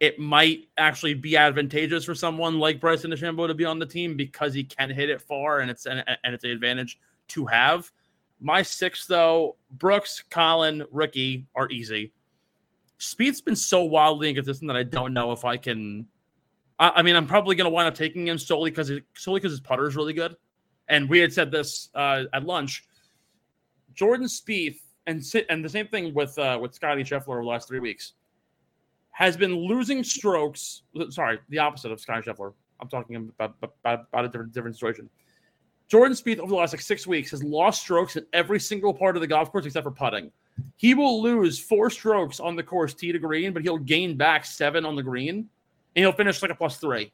It might actually be advantageous for someone like Bryson DeChambeau to be on the team because he can hit it far, and it's an, and it's an advantage to have. My six, though, Brooks, Collin, Rickie are easy. Spieth's been so wildly inconsistent that I don't know if I can. I, I mean, I'm probably going to wind up taking him solely because solely because his putter is really good. And we had said this uh, at lunch Jordan Spieth and and the same thing with uh, with Scottie Scheffler over the last three weeks has been losing strokes. Sorry, the opposite of Scottie Scheffler. I'm talking about, about, about a different different situation. Jordan Spieth over the last like six weeks has lost strokes in every single part of the golf course except for putting. He will lose four strokes on the course tee to green, but he'll gain back seven on the green, and he'll finish like a plus three.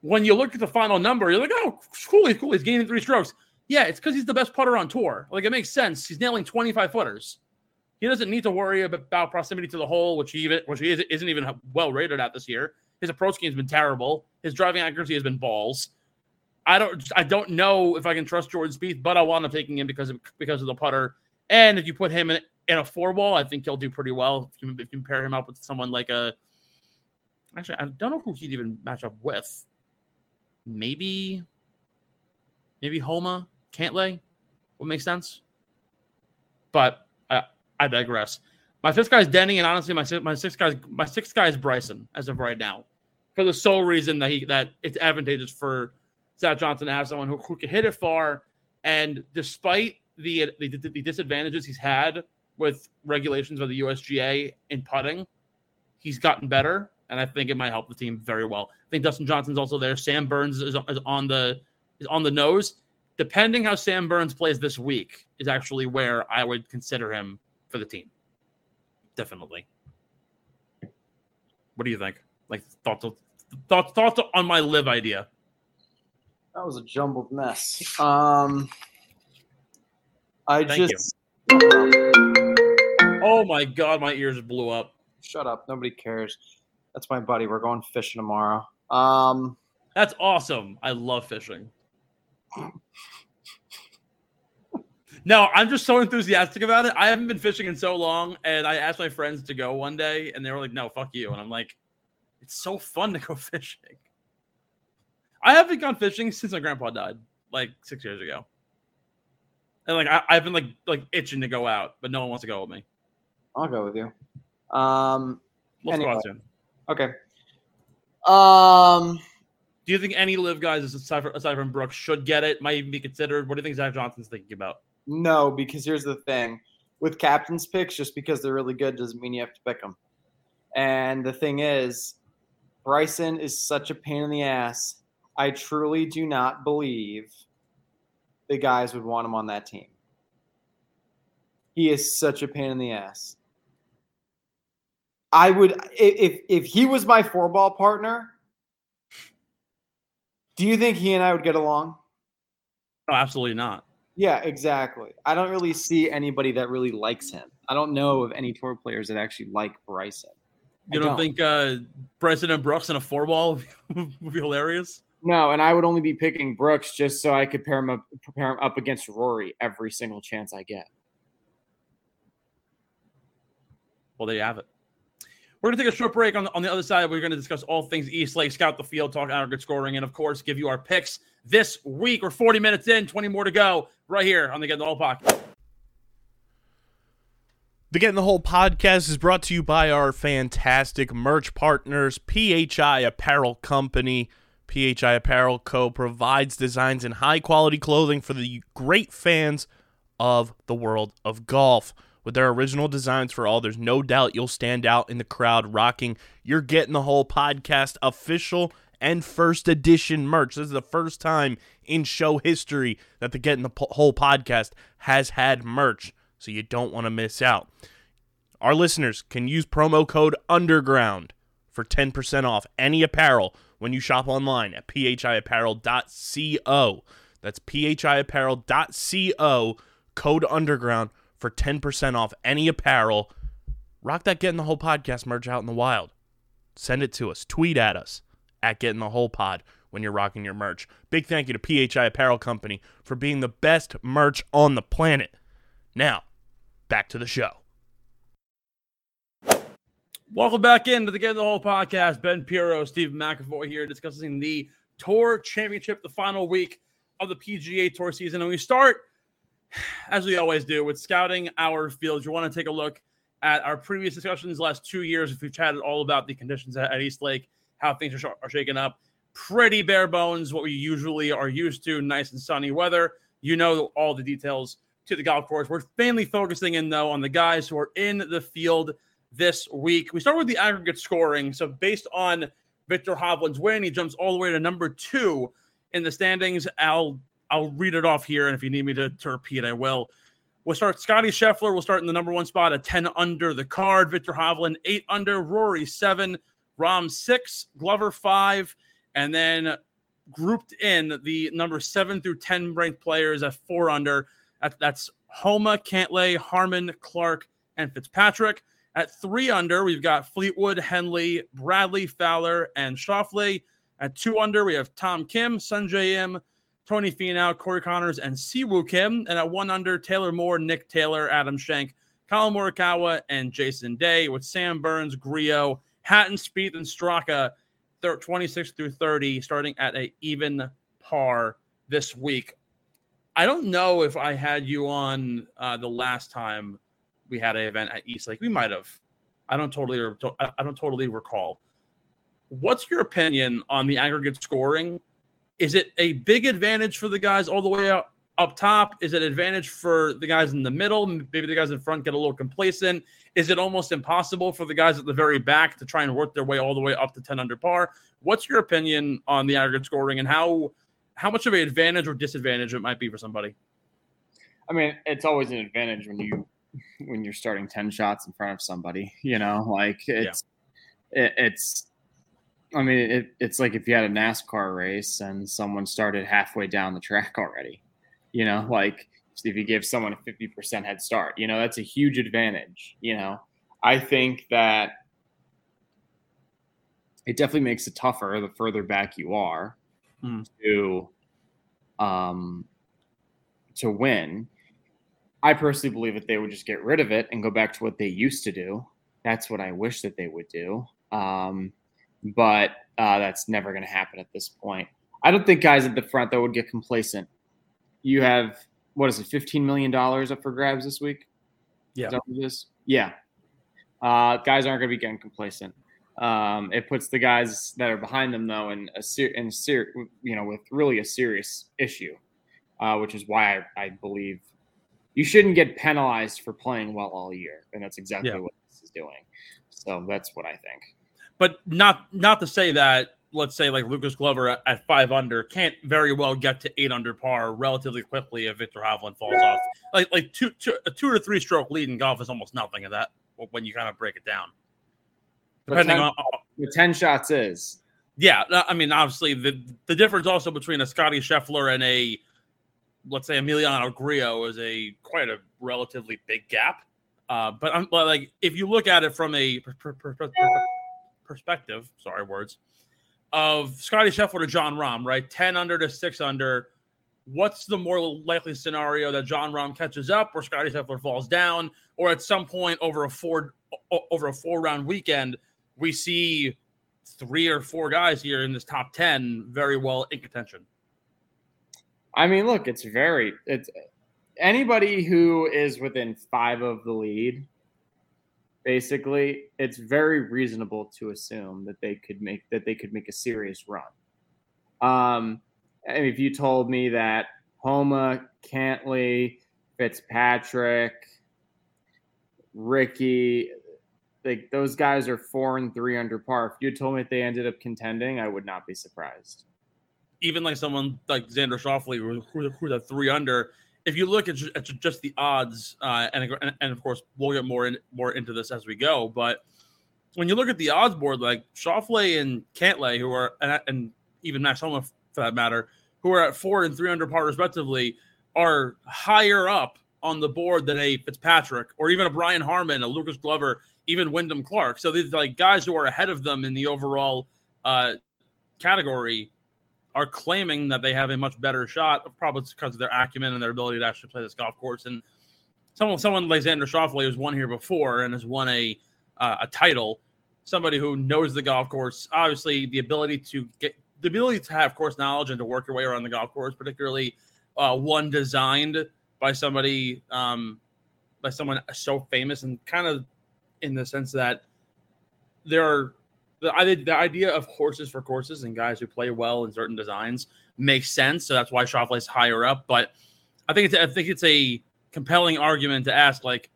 When you look at the final number, you're like, oh, cool, cool. He's gaining three strokes. Yeah, it's because he's the best putter on tour. Like it makes sense. He's nailing 25 footers. He doesn't need to worry about proximity to the hole, which he even, which he isn't even well rated at this year. His approach game has been terrible. His driving accuracy has been balls. I don't I don't know if I can trust Jordan Spieth, but I want him taking him because of because of the putter. And if you put him in, in a four ball, I think he'll do pretty well. If you, if you pair him up with someone like a actually I don't know who he'd even match up with. Maybe maybe Homa. Cantlay would make sense. But I, I digress. My fifth guy is Denny, and honestly, my my sixth guy my sixth guy is Bryson as of right now, for the sole reason that he that it's advantageous for Zach Johnson to have someone who, who can hit it far, and despite the, the the disadvantages he's had with regulations of the USGA in putting, he's gotten better, and I think it might help the team very well. I think Dustin Johnson's also there. Sam Burns is, is on the is on the nose depending how Sam Burns plays this week, is actually where I would consider him for the team. Definitely. What do you think? Like thoughts thoughts thoughts on my LIV idea? That was a jumbled mess. Um, I Thank just. Oh my god, my ears blew up. Shut up. Nobody cares. That's my buddy. We're going fishing tomorrow. Um, That's awesome. I love fishing. No, I'm just so enthusiastic about it. I haven't been fishing in so long, and I asked my friends to go one day, and they were like, "No, fuck you." And I'm like, "It's so fun to go *laughs* fishing." I haven't gone fishing since my grandpa died, like six years ago, and like I, I've been like like itching to go out, but no one wants to go with me. I'll go with you. Um, Let's go out soon. okay. Um, Do you think any LIV guys aside from, aside from Brooks should get it? Might even be considered. What do you think Zach Johnson's thinking about? no, because here's the thing with captain's picks, just because they're really good doesn't mean you have to pick them. And the thing is, Bryson is such a pain in the ass. I truly do not believe the guys would want him on that team. He is such a pain in the ass. I would if if he was my four ball partner. Do you think he and I would get along? No, absolutely not. Yeah, exactly. I don't really see anybody that really likes him. I don't know of any tour players that actually like Bryson. You don't, don't. think uh, Bryson and Brooks in a four ball *laughs* would be hilarious? No, and I would only be picking Brooks just so I could pair him up, prepare him up against Rory every single chance I get. Well, there you have it. We're going to take a short break. On the, on the other side, we're going to discuss all things East Lake, scout the field, talk aggregate scoring, and of course, give you our picks this week. We're 40 minutes in, 20 more to go, right here on the Get in the Hole podcast. The Get in the Hole podcast is brought to you by our fantastic merch partners, PHI Apparel Company. PHI Apparel Co. provides designs and high quality clothing for the great fans of the world of golf. With their original designs for all, there's no doubt you'll stand out in the crowd rocking You're getting the whole podcast official and first edition merch. This is the first time in show history that the Getting the Po- Hole podcast has had merch, so you don't want to miss out. Our listeners can use promo code UNDERGROUND for 10% off any apparel when you shop online at phiapparel.co. That's phiapparel.co, code UNDERGROUND for 10% off any apparel. Rock that Getting the Hole Podcast merch out in the wild. Send it to us. Tweet at us at Getting the Hole Pod when you're rocking your merch. Big thank you to PHI Apparel Company for being the best merch on the planet. Now, back to the show. Welcome back into the Get in the Hole podcast. Ben Pirro, Steve McAvoy here discussing the Tour Championship, the final week of the PGA Tour season. And we start, as we always do, with scouting our fields. You want to take a look at our previous discussions last two years. If we've chatted all about the conditions at, East Lake, how things are, sh- are shaking up. Pretty bare bones, what we usually are used to, nice and sunny weather. You know all the details to the golf course. We're mainly focusing in, though, on the guys who are in the field this week. We start with the aggregate scoring. So based on Viktor Hovland's win, he jumps all the way to number two in the standings. I'll I'll read it off here, and if you need me to, to repeat, I will. We'll start Scottie Scheffler. We'll start in the number one spot at 10 under the card. Viktor Hovland, eight under. Rory, seven. Rahm, six. Glover, five. And then grouped in the number seven through 10 ranked players at four under. That, that's Homa, Cantlay, Harman, Clark, and Fitzpatrick. At three under, we've got Fleetwood, Henley, Bradley, Fowler, and Schauffele. At two under, we have Tom Kim, Sungjae Im, Tony Finau, Corey Conners, and Siwoo Kim. And at one under, Taylor Moore, Nick Taylor, Adam Schenk, Collin Morikawa, and Jason Day. With Sam Burns, Grillo, Hatton, Spieth, and Straka, thir- 26 through 30, starting at a even par this week. I don't know if I had you on uh, the last time we had an event at East Lake. We might have. I don't totally. I don't totally recall. What's your opinion on the aggregate scoring? Is it a big advantage for the guys all the way up up top? Is it an advantage for the guys in the middle? Maybe the guys in front get a little complacent. Is it almost impossible for the guys at the very back to try and work their way all the way up to 10 under par? What's your opinion on the aggregate scoring and how how much of an advantage or disadvantage it might be for somebody? I mean, it's always an advantage when you when you're starting 10 shots in front of somebody, you know, like it's it, it's I mean, it, it's like if you had a NASCAR race and someone started halfway down the track already. You know, like if you give someone a 50% head start, you know, that's a huge advantage. You know, I think that it definitely makes it tougher the further back you are Hmm. to um to win. I personally believe that they would just get rid of it and go back to what they used to do. That's what I wish that they would do. Um, but uh, that's never going to happen at this point. I don't think guys at the front though would get complacent. You have what is it, fifteen million dollars up for grabs this week? Yeah. Is that what it is? Yeah. Uh, guys aren't going to be getting complacent. Um, it puts the guys that are behind them though in a ser- in ser- you know with really a serious issue, uh, which is why I, I believe you shouldn't get penalized for playing well all year, and that's exactly Yeah. what this is doing. So that's what I think. But not not to say that let's say like Lucas Glover at, at five under can't very well get to eight under par relatively quickly if Viktor Hovland falls off. Like like two, two a two or three stroke lead in golf is almost nothing of that when you kind of break it down. Depending ten, on the ten shots is yeah, uh, I mean obviously the the difference also between a Scottie Scheffler and a let's say Emiliano Grillo is a quite a relatively big gap. Uh, but I'm but like if you look at it from a per- per- per- perspective, sorry words, of Scottie Scheffler to Jon Rahm, right? 10 under to 6 under. What's the more likely scenario that Jon Rahm catches up or Scottie Scheffler falls down or at some point over a four over a four round weekend we see three or four guys here in this top 10 very well in contention. I mean, look, it's very it's anybody who is within five of the lead. Basically, it's very reasonable to assume that they could make that they could make a serious run. Um, and if you told me that Homa, Cantlay, Fitzpatrick, Rickie, like those guys are four and three under par. If you told me they ended up contending, I would not be surprised. even like someone like Xander Schauffele, who, who, who's a three under, if you look at, at ju- just the odds, uh, and, and and of course we'll get more in, more into this as we go, but when you look at the odds board, like Schauffele and Cantlay, who are and, and even Max Homa for that matter, who are at four and three under par respectively, are higher up on the board than a Fitzpatrick or even a Brian Harman, a Lucas Glover, even Wyndham Clark. So these like guys who are ahead of them in the overall uh, category are claiming that they have a much better shot, probably because of their acumen and their ability to actually play this golf course. And someone, someone like Xander Schauffele has won here before and has won a uh, a title. Somebody who knows the golf course, obviously the ability to get the ability to have course knowledge and to work your way around the golf course, particularly uh, one designed by somebody um, by someone so famous and kind of in the sense that there are the, the idea of horses for courses and guys who play well in certain designs makes sense. So that's why Schauffele's higher up. But I think it's I think it's a compelling argument to ask like,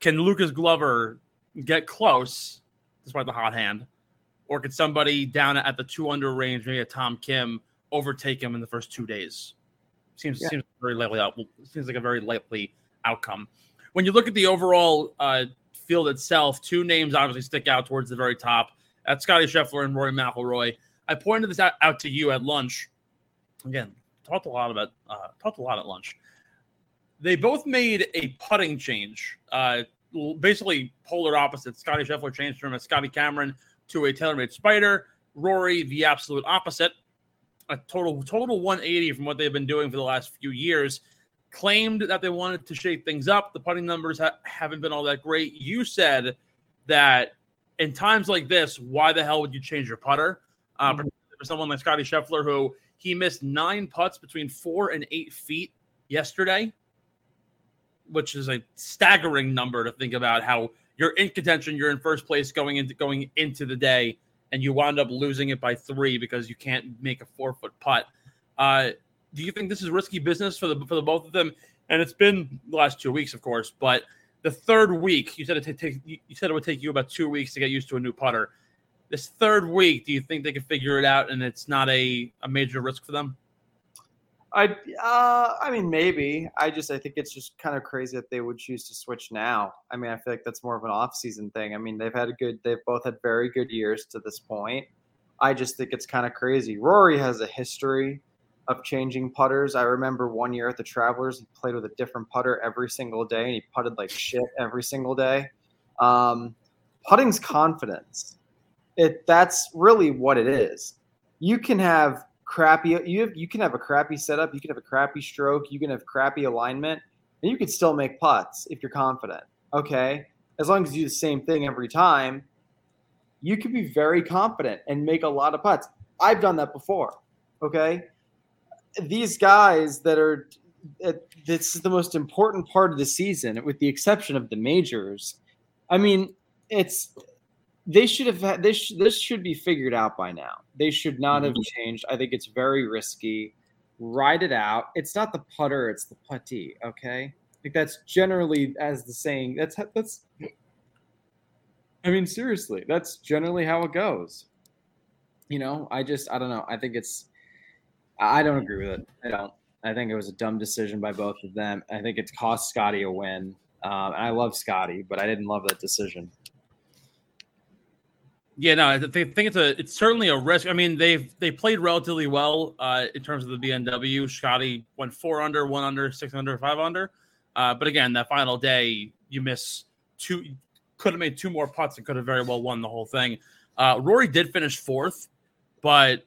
can Lucas Glover get close despite the hot hand, or could somebody down at the two under range, maybe a Tom Kim, overtake him in the first two days? Seems Yeah. seems very likely. Out, seems like a very likely outcome. When you look at the overall uh, field itself, two names obviously stick out towards the very top. That's Scottie Scheffler and Rory McIlroy. I pointed this out, out to you at lunch. Again, talked a lot about uh, talked a lot at lunch. They both made a putting change. Uh, basically, polar opposite. Scottie Scheffler changed from a Scotty Cameron to a TaylorMade Spider. Rory, the absolute opposite. A total total 180 from what they've been doing for the last few years. Claimed that they wanted to shake things up. The putting numbers ha- haven't been all that great. You said that in times like this, why the hell would you change your putter? Uh, Mhm. For someone like Scottie Scheffler, who he missed nine putts between four and eight feet yesterday, which is a staggering number to think about. How you're in contention, you're in first place going into going into the day, and you wound up losing it by three because you can't make a four foot putt. Uh, do you think this is risky business for the for the both of them? And it's been the last two weeks, of course, but the third week, you said it take you said it would take you about two weeks to get used to a new putter. This third week, do you think they can figure it out and it's not a, a major risk for them? I uh, I mean maybe. I just I think it's just kind of crazy that they would choose to switch now. I mean, I feel like that's more of an off-season thing. I mean, they've had a good they've both had very good years to this point. I just think it's kind of crazy. Rory has a history of changing putters. I remember one year at the Travelers, he played with a different putter every single day, and he putted like shit every single day. Um, putting's confidence. It that's really what it is. You can have crappy you have, you can have a crappy setup, you can have a crappy stroke, you can have crappy alignment, and you can still make putts if you're confident. Okay, as long as you do the same thing every time, you can be very confident and make a lot of putts. I've done that before. Okay, these guys that are this is the most important part of the season, with the exception of the majors. I mean, it's they should have had this. This should be figured out by now. They should not have mm-hmm. changed. I think it's very risky. Ride it out. It's not the putter; it's the putty. Okay, I think that's generally as the saying. That's that's. I mean, seriously, that's generally how it goes. You know, I just I don't know. I think it's I don't agree with it. I don't. I think it was a dumb decision by both of them. I think it cost Scottie a win. Um, and I love Scottie, but I didn't love that decision. Yeah, no, I think it's a it's certainly a risk. I mean, they've they played relatively well uh, in terms of the BMW. Scottie went four under, one under, six under, five under. Uh, but again, that final day, you miss two. Could have made two more putts and could have very well won the whole thing. Uh, Rory did finish fourth, but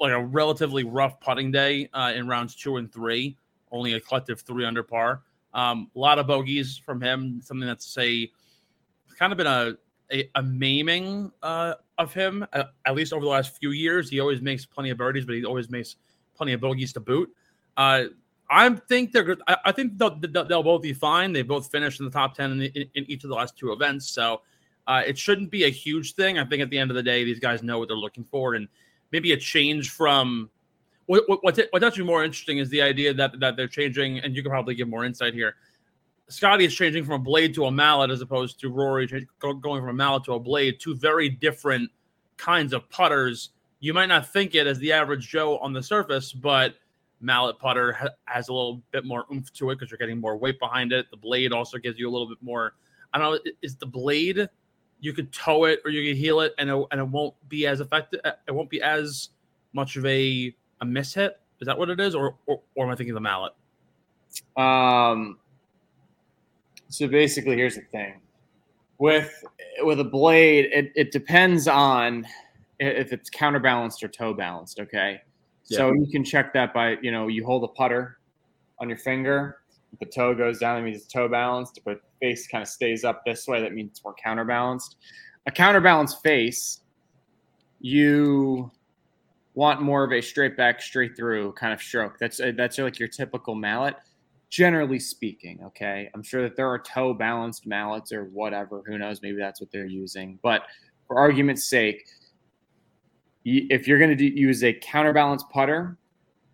like a relatively rough putting day uh, in rounds two and three, only a collective three under par. Um, a lot of bogeys from him, something that's a kind of been a a, a maiming uh, of him uh, at least over the last few years. He always makes plenty of birdies, but he always makes plenty of bogeys to boot. Uh, I think they're good. I, I think they'll, they'll, both be fine. They both finished in the top ten in, in, in each of the last two events, so uh, it shouldn't be a huge thing. I think at the end of the day, these guys know what they're looking for, and maybe a change from what, what's what's actually more interesting is the idea that that they're changing, and you can probably give more insight here. Scottie is changing from a blade to a mallet as opposed to Rory going from a mallet to a blade. Two very different kinds of putters. You might not think it as the average Joe on the surface, but mallet putter has a little bit more oomph to it because you're getting more weight behind it. The blade also gives you a little bit more. I don't know. Is the blade you could tow it or you could heel it and it, and it won't be as effective uh, it won't be as much of a a miss hit? Is that what it is or or, or am i thinking of the mallet? Um so basically here's the thing. With with a blade it, it depends on if it's counterbalanced or toe balanced okay? Yeah. so you can check that by you know you hold a putter on your finger the toe goes down, that means it's toe balanced. But face kind of stays up this way, that means it's more counterbalanced. A counterbalanced face, you want more of a straight back, straight through kind of stroke. That's uh, that's like your typical mallet, generally speaking. Okay, I'm sure that there are toe balanced mallets or whatever. Who knows? Maybe that's what they're using. But for argument's sake, if you're going to use a counterbalanced putter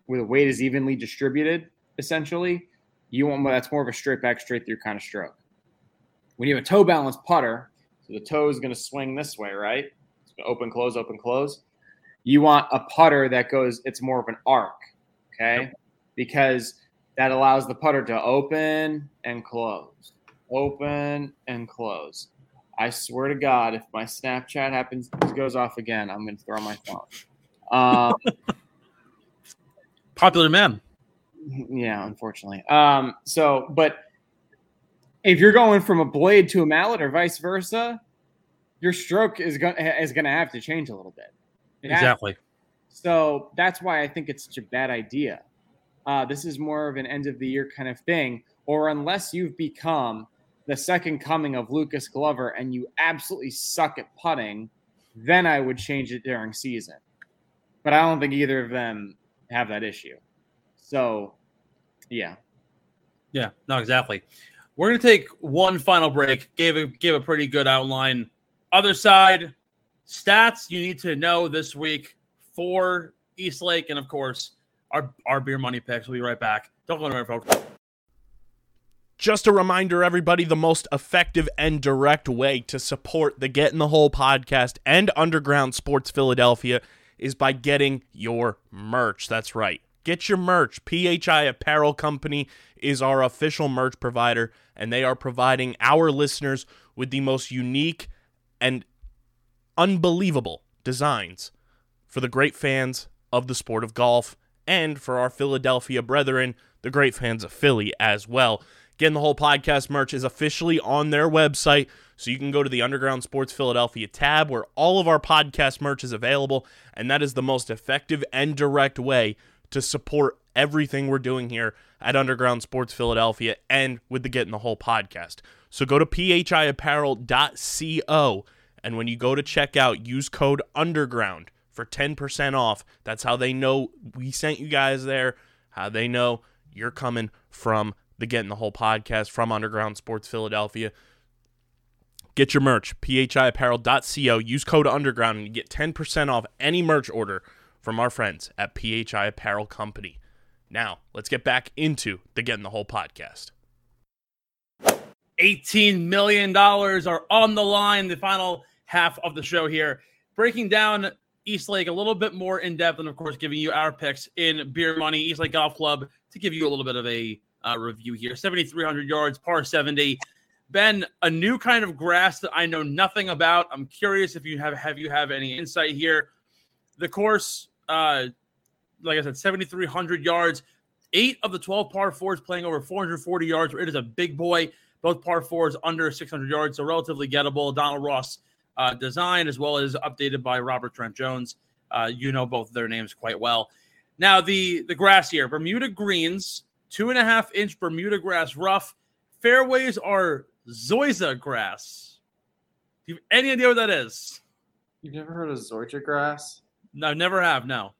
where the weight is evenly distributed, essentially, you want that's more of a straight back, straight through kind of stroke. When you have a toe balanced putter, so the toe is going to swing this way, right? It's going to open, close, open, close. You want a putter that goes, it's more of an arc, okay? Yep. Because that allows the putter to open and close, open and close. I swear to God, if my Snapchat happens goes off again, I'm going to throw my phone. Um, *laughs* Popular man. Yeah, unfortunately. Um, so, but if you're going from a blade to a mallet or vice versa, your stroke is going is going to have to change a little bit. It exactly. So that's why I think it's such a bad idea. Uh, this is more of an end of the year kind of thing, or unless you've become the second coming of Lucas Glover and you absolutely suck at putting, then I would change it during season. But I don't think either of them have that issue. So, yeah. Yeah, no, exactly. We're going to take one final break. Gave a, gave a pretty good outline. Other side, stats you need to know this week for East Lake. And of course, our, our beer money picks. We'll be right back. Don't go anywhere, folks. Just a reminder, everybody the most effective and direct way to support the Get in the Hole podcast and Underground Sports Philadelphia is by getting your merch. That's right. Get your merch. PHI Apparel Company is our official merch provider, and they are providing our listeners with the most unique and unbelievable designs for the great fans of the sport of golf and for our Philadelphia brethren, the great fans of Philly as well. Again, the whole podcast merch is officially on their website, so you can go to the Underground Sports Philadelphia tab where all of our podcast merch is available, and that is the most effective and direct way to support everything we're doing here at Underground Sports Philadelphia and with the Getting the Hole podcast. So go to phiapparel.co, and when you go to checkout, use code UNDERGROUND for 10% off. That's how they know we sent you guys there, how they know you're coming from the Getting the Hole podcast from Underground Sports Philadelphia. Get your merch, phiapparel.co. Use code underground and you get 10% off any merch order from our friends at PHI Apparel Company. Now, let's get back into the Getting the Hole podcast. $18 million are on the line, the final half of the show here. Breaking down East Lake a little bit more in depth, and of course, giving you our picks in Beer Money, East Lake Golf Club, to give you a little bit of a uh, review here. 7,300 yards, par 70. Ben, a new kind of grass that I know nothing about. I'm curious if you have have you have any insight here. The course, uh, like I said, 7,300 yards. Eight of the 12 par fours playing over 440 yards. It is a big boy. Both par fours under 600 yards, so relatively gettable. Donald Ross uh, design, as well as updated by Robert Trent Jones. Uh, you know both their names quite well. Now the the grass here, Bermuda greens, two and a half inch Bermuda grass rough. Fairways are Zoysia grass. Do you have any idea what that is? You've never heard of Zoysia grass? No, never have. No.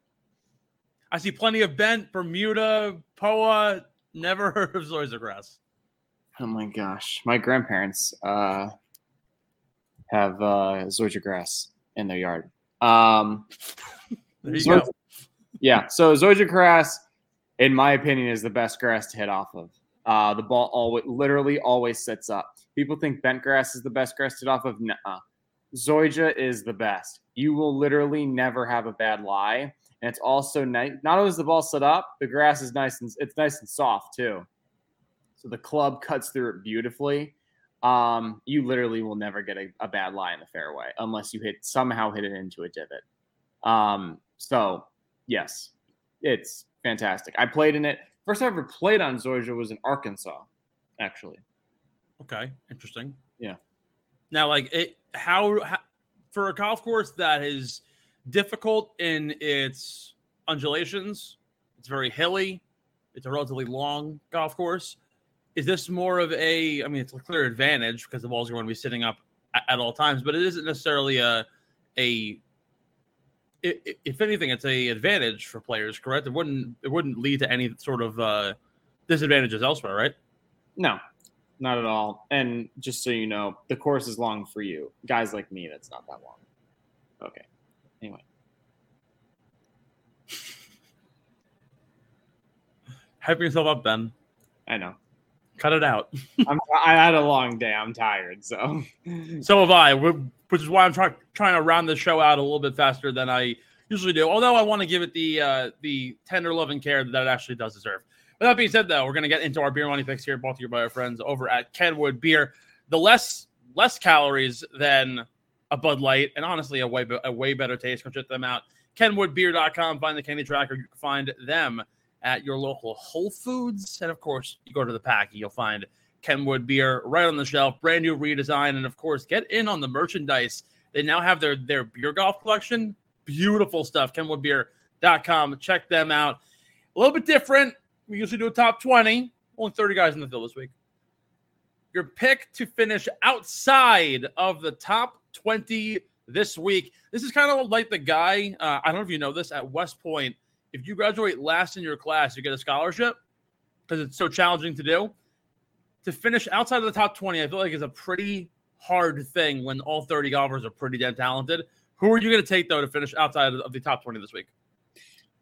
I see plenty of bent Bermuda, Poa. Never *laughs* heard of Zoysia grass. Oh my gosh, my grandparents uh, have uh, Zoysia grass in their yard. Um, There you Zoysia- go. yeah, so Zoysia grass, in my opinion, is the best grass to hit off of. Uh, the ball always, literally always sits up. People think bent grass is the best grass to hit off of. Nuh-uh. Zoysia is the best. You will literally never have a bad lie, and it's also nice. Not only is the ball set up, the grass is nice and it's nice and soft too. So the club cuts through it beautifully. Um, you literally will never get a, a bad lie in the fairway unless you hit somehow hit it into a divot. Um, so yes, it's fantastic. I played in it. First I ever played on Zoysia was in Arkansas, actually. Okay, interesting. Yeah. Now, like it, how, how for a golf course that is difficult in its undulations, it's very hilly. It's a relatively long golf course. Is this more of a? I mean, it's a clear advantage because the balls are going to be sitting up at, at all times, but it isn't necessarily a a If anything, it's a advantage for players. Correct? It wouldn't. It wouldn't lead to any sort of uh, disadvantages elsewhere, right? No, not at all. And just so you know, the course is long for you. Guys like me, that's not that long. Okay. Anyway. *laughs* Hype yourself up, Ben. I know. Cut it out. *laughs* I'm, I had a long day. I'm tired. So *laughs* So have I, which is why I'm trying trying to round the show out a little bit faster than I usually do. Although I want to give it the uh, the tender love and care that it actually does deserve. With that being said, though, we're going to get into our beer money picks here, brought to you by our friends over at Kenwood Beer. The less less calories than a Bud Light, and honestly, a way a way better taste. Go check them out. KenwoodBeer.com. Find the candy tracker. You can find them at your local Whole Foods, and of course, you go to the pack, and you'll find Kenwood beer right on the shelf, brand new redesign, and of course, get in on the merchandise. They now have their their beer golf collection. Beautiful stuff. KenwoodBeer.com. Check them out. A little bit different. We usually do a top 20. Only 30 guys in the field this week. Your pick to finish outside of the top 20 this week. This is kind of like the guy, uh, I don't know if you know this, at West Point. If you graduate last in your class, you get a scholarship because it's so challenging to do to finish outside of the top 20, I feel like is a pretty hard thing when all 30 golfers are pretty damn talented. Who are you going to take, though, to finish outside of the top 20 this week?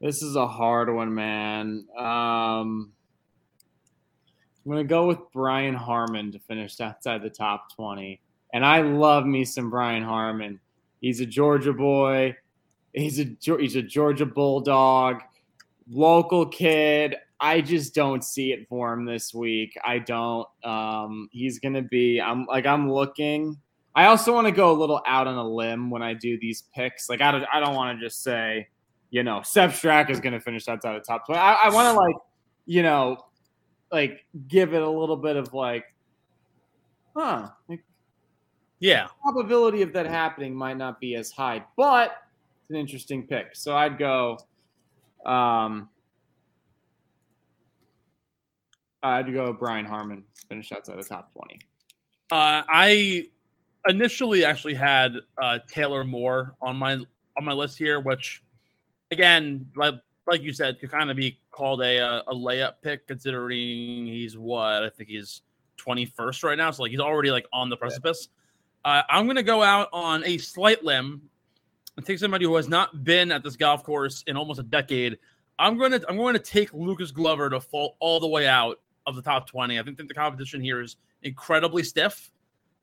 This is a hard one, man. Um, I'm gonna go with Brian Harman to finish outside the top 20. And I love me some Brian Harman. He's a Georgia boy. He's a he's a Georgia bulldog, local kid. I just don't see it for him this week. I don't. Um, he's gonna be. I'm like I'm looking. I also want to go a little out on a limb when I do these picks. Like I don't, I don't want to just say, you know, Sepp Straka is going to finish outside the top twenty. I, I want to like, you know, like give it a little bit of like, huh, like Yeah. probability of that happening might not be as high, but it's an interesting pick. So I'd go. Um, I'd go Brian Harman finish outside the top twenty. Uh, I initially actually had uh, Taylor Moore on my on my list here, which again, like like you said, could kind of be called a a, a layup pick considering he's what I think he's twenty first right now, so like he's already like on the precipice. Uh, I'm gonna go out on a slight limb and take somebody who has not been at this golf course in almost a decade. I'm going to I'm going to take Lucas Glover to fall all the way out of the top 20. I think that the competition here is incredibly stiff,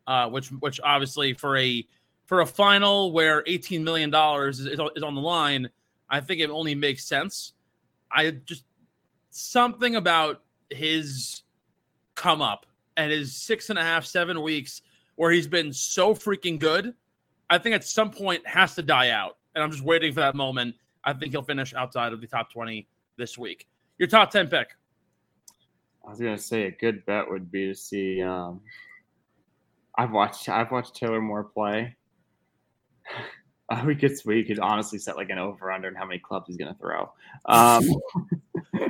uh, which which obviously for a for a final where 18 million dollars is, is on the line, I think it only makes sense. I just something about his come up and his six and a half seven weeks where he's been so freaking good. I think at some point has to die out, and I'm just waiting for that moment. I think he'll finish outside of the top 20 this week. Your top 10 pick. I was gonna say a good bet would be to see. Um, I've watched I've watched Taylor Moore play. Uh, *laughs* we could we could honestly set like an over under on how many clubs he's gonna throw. Um, *laughs*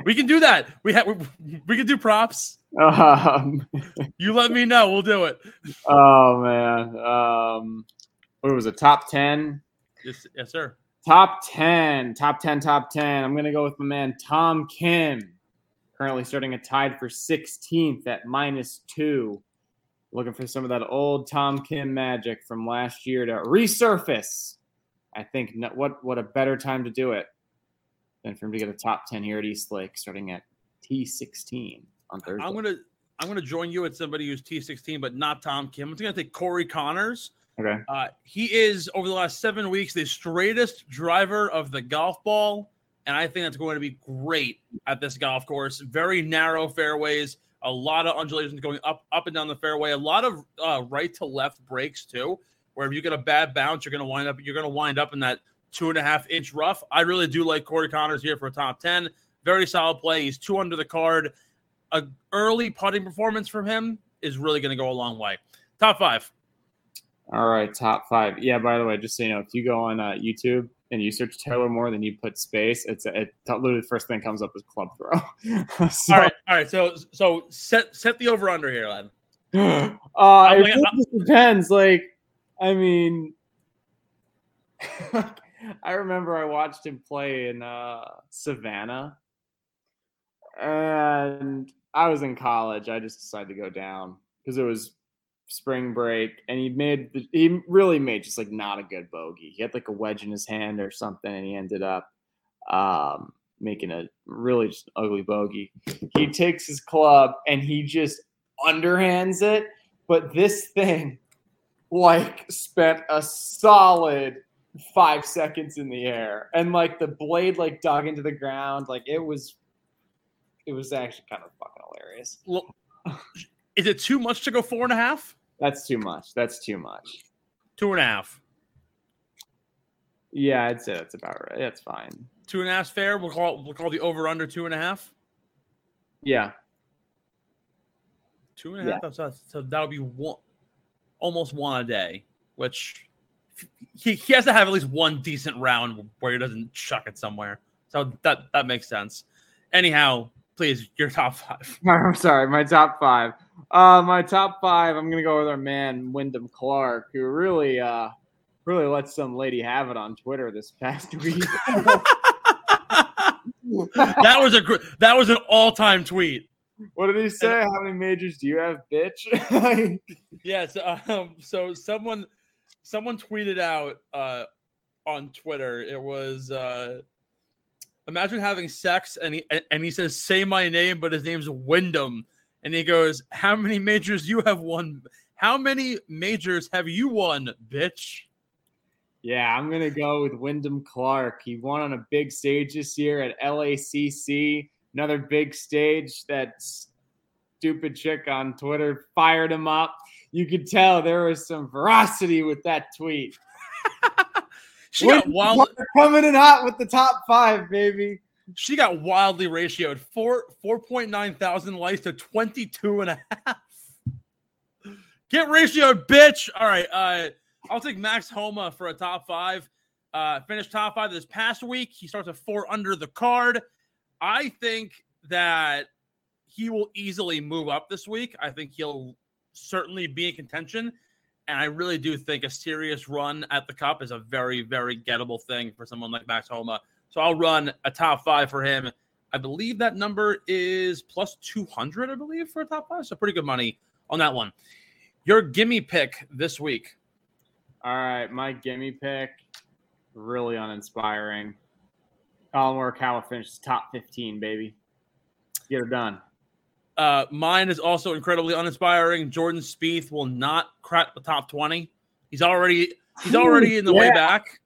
We can do that. We have we, we can do props. um, *laughs* You let me know. We'll do it. oh man, um, what was it? Top ten, Yes, yes, sir. top ten, top ten, top ten. I'm gonna go with my man Tom Kim, currently starting a tied for 16th at minus two. Looking for some of that old Tom Kim magic from last year to resurface. I think no- what what a better time to do it than for him to get a top ten here at East Lake, starting at T16 on Thursday. I'm gonna I'm gonna join you at somebody who's T16, but not Tom Kim. I'm gonna take Corey Conners. okay. Uh, he is over the last seven weeks the straightest driver of the golf ball, and I think that's going to be great at this golf course. Very narrow fairways, a lot of undulations going up up and down the fairway, a lot of uh, right to left breaks too. Where if you get a bad bounce, you're going to wind up you're going to wind up in that two and a half inch rough. I really do like Corey Conners here for a top ten. Very solid play. He's two under the card. A early putting performance from him is really going to go a long way. Top five. All right, top five. Yeah, by the way, just so you know, if you go on uh, YouTube and you search Taylor Moore, then you put space, it's a, it, literally the first thing comes up is club throw. *laughs* so, All right, all right. So so set set the over under here, Len. *gasps* uh, it like- really just depends. Like, I mean, *laughs* I remember I watched him play in uh, Savannah, and I was in college. I just decided to go down because it was spring break, and he made he really made just like not a good bogey. He had like a wedge in his hand or something, and he ended up um, making a really just ugly bogey. He takes his club and he just underhands it, but this *laughs* thing like spent a solid five seconds in the air, and like the blade like dug into the ground. Like it was, it was actually kind of fucking hilarious. Well, is it too much to go four and a half? That's too much. That's too much. Two and a half. Yeah, I'd say that's about right. That's fine. Two and a half fair. We'll call we'll call the over under two and a half. Yeah. Two and a half. So, so that'll be one, almost one a day. Which he, he has to have at least one decent round where he doesn't chuck it somewhere. So that that makes sense. Anyhow, please your top five. *laughs* I'm sorry, my top five. Uh, my top five. I'm gonna go with our man Wyndham Clark, who really, uh, really let some lady have it on Twitter this past *laughs* week. that was a gr- that was an all time tweet. What did he say? How many majors do you have, bitch? *laughs* Yes. Um, so someone someone tweeted out uh, on Twitter. It was uh, imagine having sex and he and he says say my name, but his name's Wyndham, and he goes, "How many majors you have won? How many majors have you won, bitch?" yeah, I'm gonna go with Wyndham Clark. He won on a big stage this year at LACC. Another big stage. That stupid chick on Twitter fired him up. you could tell there was some veracity with that tweet. *laughs* she got wild coming in hot with the top five, baby. She got wildly ratioed. Four four point nine thousand likes to 22 and a half. Get ratioed, bitch. All right. Uh I'll take Max Homa for a top five. Uh finished top five this past week. He starts at four under the card. I think that he will easily move up this week. I think he'll certainly be in contention. And I really do think a serious run at the cup is a very, very gettable thing for someone like Max Homa. So I'll run a top five for him. I believe that number is plus 200, I believe, for a top five. So pretty good money on that one. Your gimme pick this week. All right. My gimme pick, really uninspiring. Collin Morikawa finishes top 15, baby. Get it done. Uh, mine is also incredibly uninspiring. Jordan Spieth will not crack the top twenty. He's already he's already in the yeah. way back.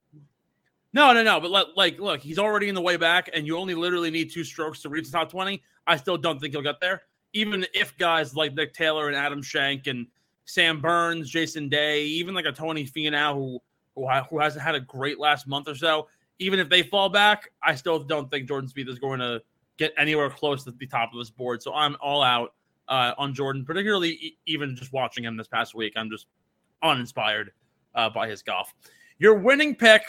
No, no, no. But let, like, look, he's already in the way back, and you only literally need two strokes to reach the top twenty. I still don't think he'll get there, even if guys like Nick Taylor and Adam Schenk and Sam Burns, Jason Day, even like a Tony Finau who who, who hasn't had a great last month or so, even if they fall back, I still don't think Jordan Spieth is going to get anywhere close to the top of this board. So I'm all out uh, on Jordan, particularly e- even just watching him this past week. I'm just uninspired uh, by his golf. Your winning pick,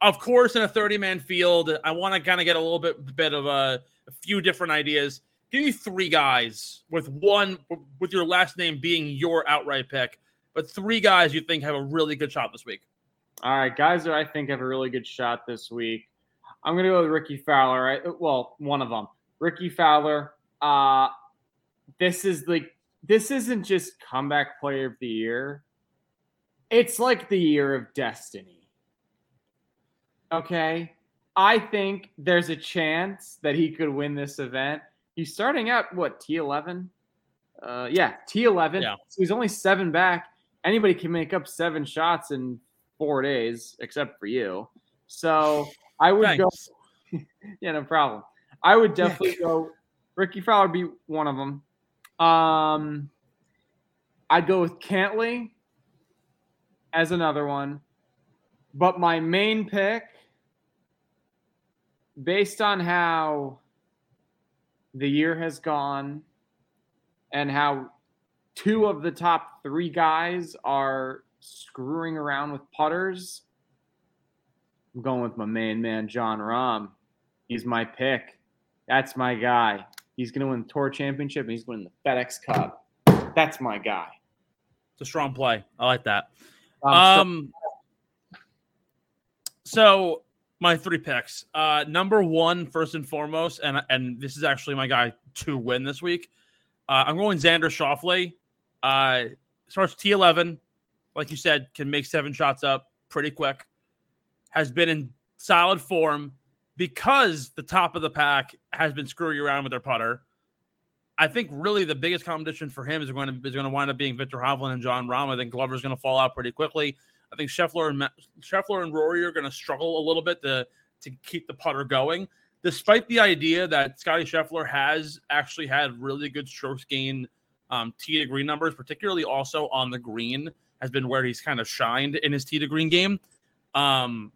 of course, in a 30 man field. I want to kind of get a little bit, bit of a, a few different ideas. Give me three guys with one, with your last name being your outright pick, but three guys you think have a really good shot this week. All right, guys that I think have a really good shot this week. I'm going to go with Rickie Fowler. Right? Well, one of them. Rickie Fowler. Uh, this is like this isn't just comeback player of the year. It's like the year of destiny. Okay. I think there's a chance that he could win this event. He's starting at what T11? Uh, yeah, T11. Yeah. So he's only seven back. Anybody can make up seven shots in four days, except for you. So I would Thanks. go. *laughs* yeah, no problem. I would definitely go. Rickie Fowler be one of them. Um, I'd go with Cantlay as another one, but my main pick, based on how the year has gone and how two of the top three guys are screwing around with putters, I'm going with my main man, Jon Rahm. He's my pick. That's my guy. He's going to win the Tour Championship and he's winning the FedEx Cup. That's my guy. It's a strong play. I like that. Um, um so my three picks. Uh, number one, first and foremost, and and this is actually my guy to win this week. Uh, I'm going Xander Schauffele. Uh, starts T11, like you said, can make seven shots up pretty quick has been in solid form because the top of the pack has been screwing around with their putter. I think really the biggest competition for him is going to is going to wind up being Viktor Hovland and Jon Rahm. I think Glover's going to fall out pretty quickly. I think Scheffler and Scheffler and Rory are going to struggle a little bit to to keep the putter going, despite the idea that Scottie Scheffler has actually had really good strokes gain um, tee to green numbers, particularly also on the green has been where he's kind of shined in his tee to green game. Um,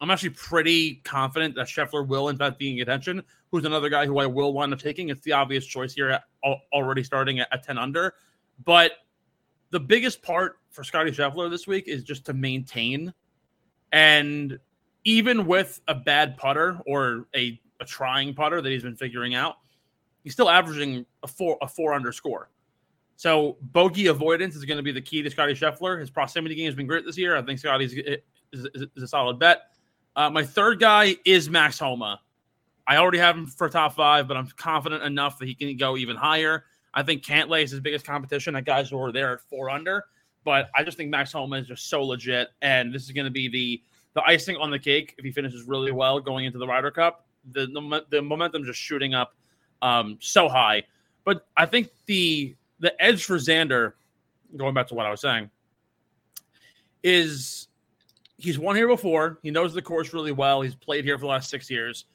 I'm actually pretty confident that Scheffler will, in fact, be in. Who's another guy who I will wind up taking? It's the obvious choice here, at, already starting at, at 10 under. But the biggest part for Scottie Scheffler this week is just to maintain. And even with a bad putter or a, a trying putter that he's been figuring out, he's still averaging a four a four under score. So bogey avoidance is going to be the key to Scottie Scheffler. His proximity game has been great this year. I think Scottie's is, is, is a solid bet. Uh, my third guy is Max Homa. I already have him for top five, but I'm confident enough that he can go even higher. I think Cantlay is his biggest competition. That guys who are there at four under, but I just think Max Homa is just so legit, and this is going to be the the icing on the cake if he finishes really well going into the Ryder Cup. The the, the momentum just shooting up um, so high, but I think the the edge for Xander, going back to what I was saying, is he's won here before. He knows the course really well. He's played here for the last six years.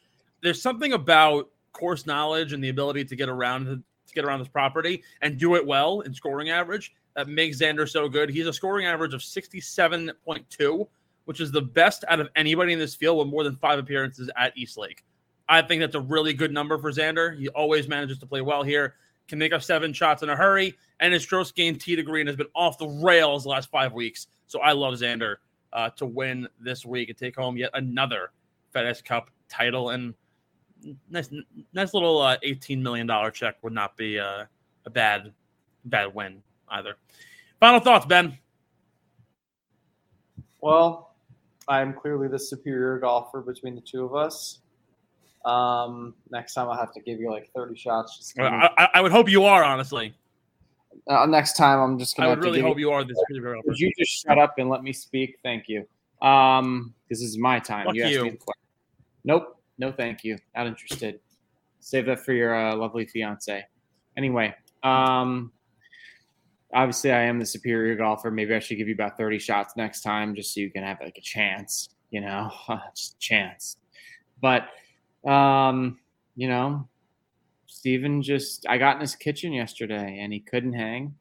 There's something about course knowledge and the ability to get around to get around this property and do it well in scoring average that makes Xander so good. He's a scoring average of 67.2, which is the best out of anybody in this field with more than five appearances at East Lake. I think that's a really good number for Xander. He always manages to play well here, can make up seven shots in a hurry, and his strokes gained tee to green has been off the rails the last five weeks. So I love Xander uh, to win this week and take home yet another FedEx Cup title. And nice, nice little uh, eighteen million dollar check would not be uh, a bad, bad win either. Final thoughts, Ben. Well, I'm clearly the superior golfer between the two of us. Um, next time I'll have to give you like 30 shots. I, I, I would hope you are honestly. uh, next time I'm just I gonna. would have to really hope you, you are this superior golfer. Would you just shut up and let me speak? Thank you. Um, this is my time. Fuck you asked you. me the question. Nope. No, thank you. Not interested. Save that for your uh, lovely fiance. Anyway, um, obviously I am the superior golfer. Maybe I should give you about 30 shots next time just so you can have like a chance, you know, *laughs* just a chance. But, um, you know, Steven just, I got in his kitchen yesterday and he couldn't hang.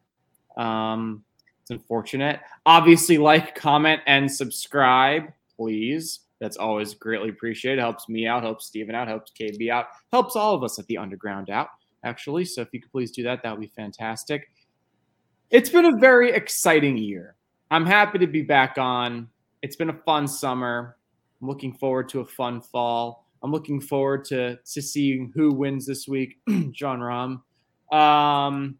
Um, it's unfortunate. Obviously, like, comment, and subscribe, please. That's always greatly appreciated. Helps me out, helps Steven out, helps KB out, helps all of us at the underground out, actually. So if you could please do that, that would be fantastic. It's been a very exciting year. I'm happy to be back on. It's been a fun summer. I'm looking forward to a fun fall. I'm looking forward to to seeing who wins this week, *clears throat* Jon Rahm. Um,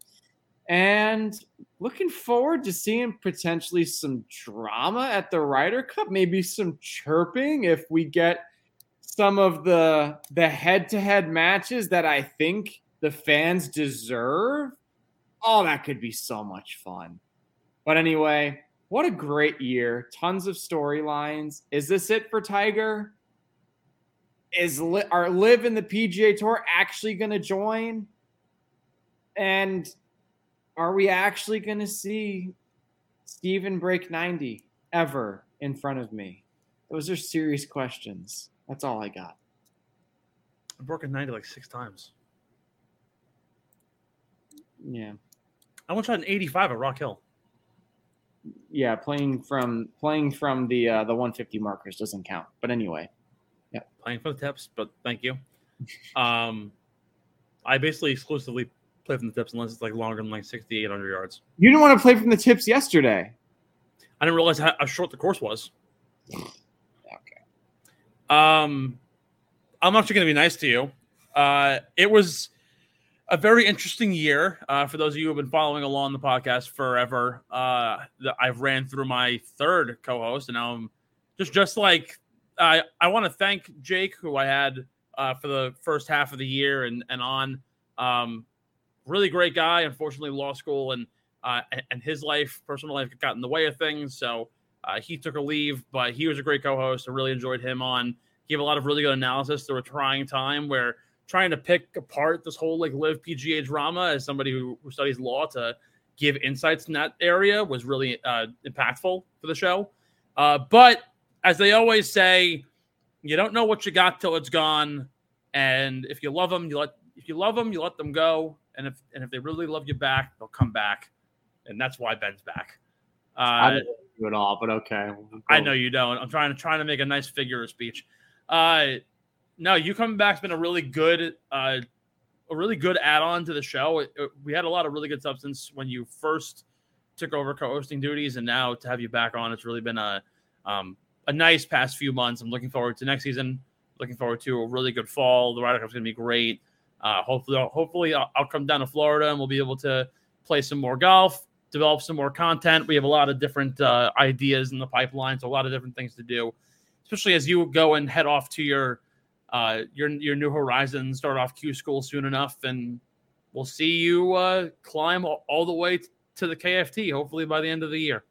and looking forward to seeing potentially some drama at the Ryder Cup, maybe some chirping if we get some of the the head-to-head matches that I think the fans deserve. Oh, that could be so much fun. But anyway, what a great year. Tons of storylines. Is this it for Tiger? Is li- are LIV in the PGA Tour actually going to join? And are we actually going to see Steven break 90 ever in front of me? Those are serious questions. That's all I got. I've broken 90 like six times. Yeah. I once shot an 85 at Rock Hill. Yeah, playing from playing from the uh, the 150 markers doesn't count. But anyway, Yeah, playing for the tips, but thank you. *laughs* Um, I basically exclusively play from the tips unless it's like longer than like 60, 800 yards. you didn't want to play from the tips yesterday. I didn't realize how, how short the course was. *sighs* Okay. Um, I'm actually going to be nice to you. Uh, it was a very interesting year uh, for those of you who have been following along the podcast forever. Uh, the, I've ran through my third co-host, and now I'm just just like I I want to thank Jake, who I had uh, for the first half of the year and and on. Um, really great guy. Unfortunately, law school and uh, and- his life, personal life, got in the way of things. So uh, he took a leave, but he was a great co-host. I really enjoyed him on. Gave a lot of really good analysis through a trying time where trying to pick apart this whole like LIV PGA drama as somebody who, who studies law to give insights in that area was really uh, impactful for the show. Uh, but as they always say, you don't know what you got till it's gone. And if you love them, you let if you love them, you let them go. And if and if they really love you back, they'll come back. And that's why Ben's back. I Uh, didn't do it all, but okay. I know you don't. I'm trying to trying to make a nice figure of speech. Uh, no, you coming back's been a really good, uh, a really good add-on to the show. It- it- we had a lot of really good substance when you first took over co-hosting duties, and now to have you back on, it's really been a um, a nice past few months. I'm looking forward to next season. Looking forward to a really good fall. The Ryder Cup's going to be great. Uh, hopefully, hopefully I'll, I'll come down to Florida and we'll be able to play some more golf, develop some more content. We have a lot of different uh, ideas in the pipeline, so a lot of different things to do, especially as you go and head off to your uh, your your new horizons. Start off Q school soon enough, and we'll see you uh, climb all, all the way to the KFT. Hopefully by the end of the year.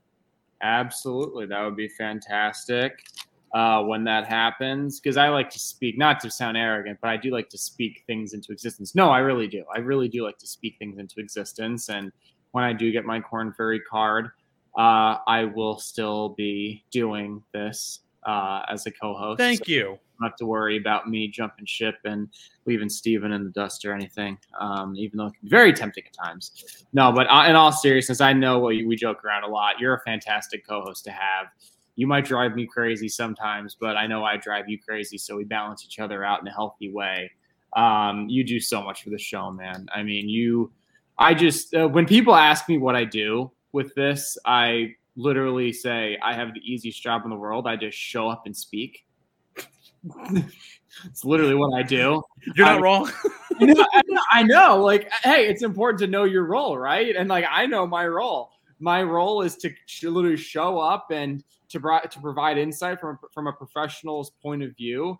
Absolutely. That would be fantastic uh, when that happens. Because I like to speak, not to sound arrogant, but I do like to speak things into existence. No, I really do. I really do like to speak things into existence. And when I do get my Korn Ferry card, uh, I will still be doing this uh, as a co host. Thank you. Not to worry about me jumping ship and leaving Steven in the dust or anything. Um, even though it can be very tempting at times. No, but uh, in all seriousness, I know we, we joke around a lot. You're a fantastic co-host to have. You might drive me crazy sometimes, but I know I drive you crazy, so we balance each other out in a healthy way. Um, you do so much for the show, man. I mean, you. I just uh, when people ask me what I do with this, I literally say I have the easiest job in the world. I just show up and speak. *laughs* it's literally what I do. You're not I, wrong. *laughs* I, know, I know. Like, hey, it's important to know your role, right? And like, I know my role. My role is to literally show up and to, to provide insight from from a professional's point of view.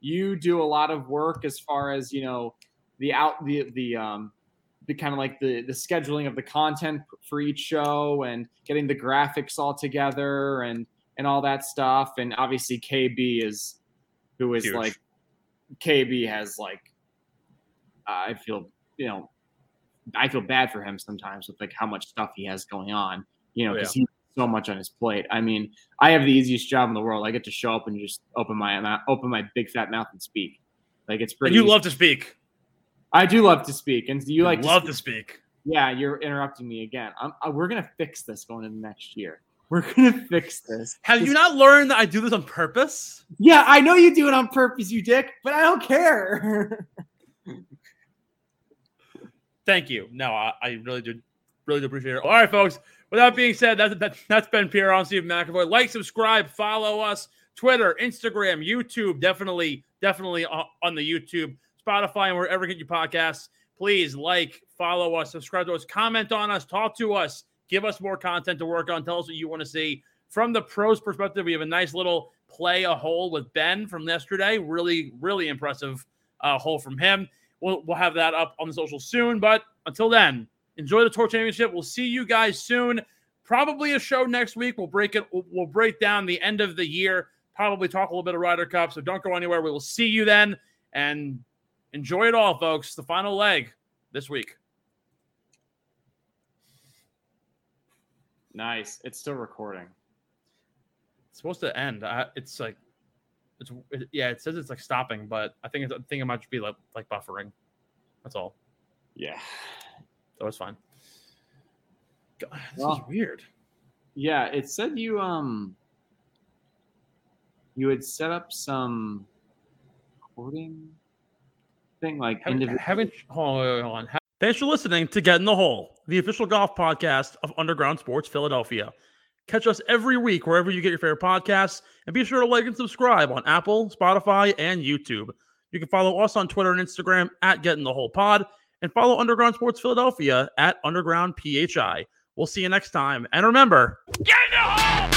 You do a lot of work as far as you know the out the the um the kind of like the the scheduling of the content for each show and getting the graphics all together and and all that stuff. And obviously KB is who is Huge. like KB has like I feel you know I feel bad for him sometimes with like how much stuff he has going on. You know, because oh, yeah. he so much on his plate. I mean, I have the easiest job in the world. I get to show up and just open my open my big fat mouth and speak. Like it's pretty. And you easy. love to speak. I do love to speak, and you like love to speak. to speak. Yeah, you're interrupting me again. I'm, I, uh, we're gonna fix this going into next year. We're gonna *laughs* fix this. Have you not learned that I do this on purpose? Yeah, I know you do it on purpose, you dick, but I don't care. *laughs* Thank you. No, I, I, really do, really do appreciate it. All right, folks. With that being said, that's that, that's been Pirro on Steve McAvoy. Like, subscribe, follow us, Twitter, Instagram, YouTube. Definitely, definitely on the YouTube. Spotify, and wherever you get your podcasts. Please like, follow us, subscribe to us, comment on us, talk to us, give us more content to work on. Tell us what you want to see. From the pros perspective, we have a nice little play a hole with Ben from yesterday. Really, really impressive uh, hole from him. We'll, we'll have that up on the social soon. But until then, enjoy the tour championship. We'll see you guys soon. Probably a show next week. We'll break it. We'll, we'll break down the end of the year. Probably talk a little bit of Ryder Cup. So don't go anywhere. We will see you then. And enjoy it all, folks. The final leg this week. Nice. It's still recording. It's supposed to end. I, it's like, it's it, yeah. It says it's like stopping, but I think it's, I think it might just be like like buffering. That's all. Yeah. So it's fine. God, this well, is weird. Yeah, it said you um you had set up some recording thing like haven't, haven't hold on, hold on. Thanks for listening to Get in the Hole, the official golf podcast of Underground Sports Philadelphia. Catch us every week wherever you get your favorite podcasts, and be sure to like and subscribe on Apple, Spotify, and YouTube. You can follow us on Twitter and Instagram at Getting the Whole Pod, and follow Underground Sports Philadelphia at Underground PHI. We'll see you next time, and remember, get in the hole.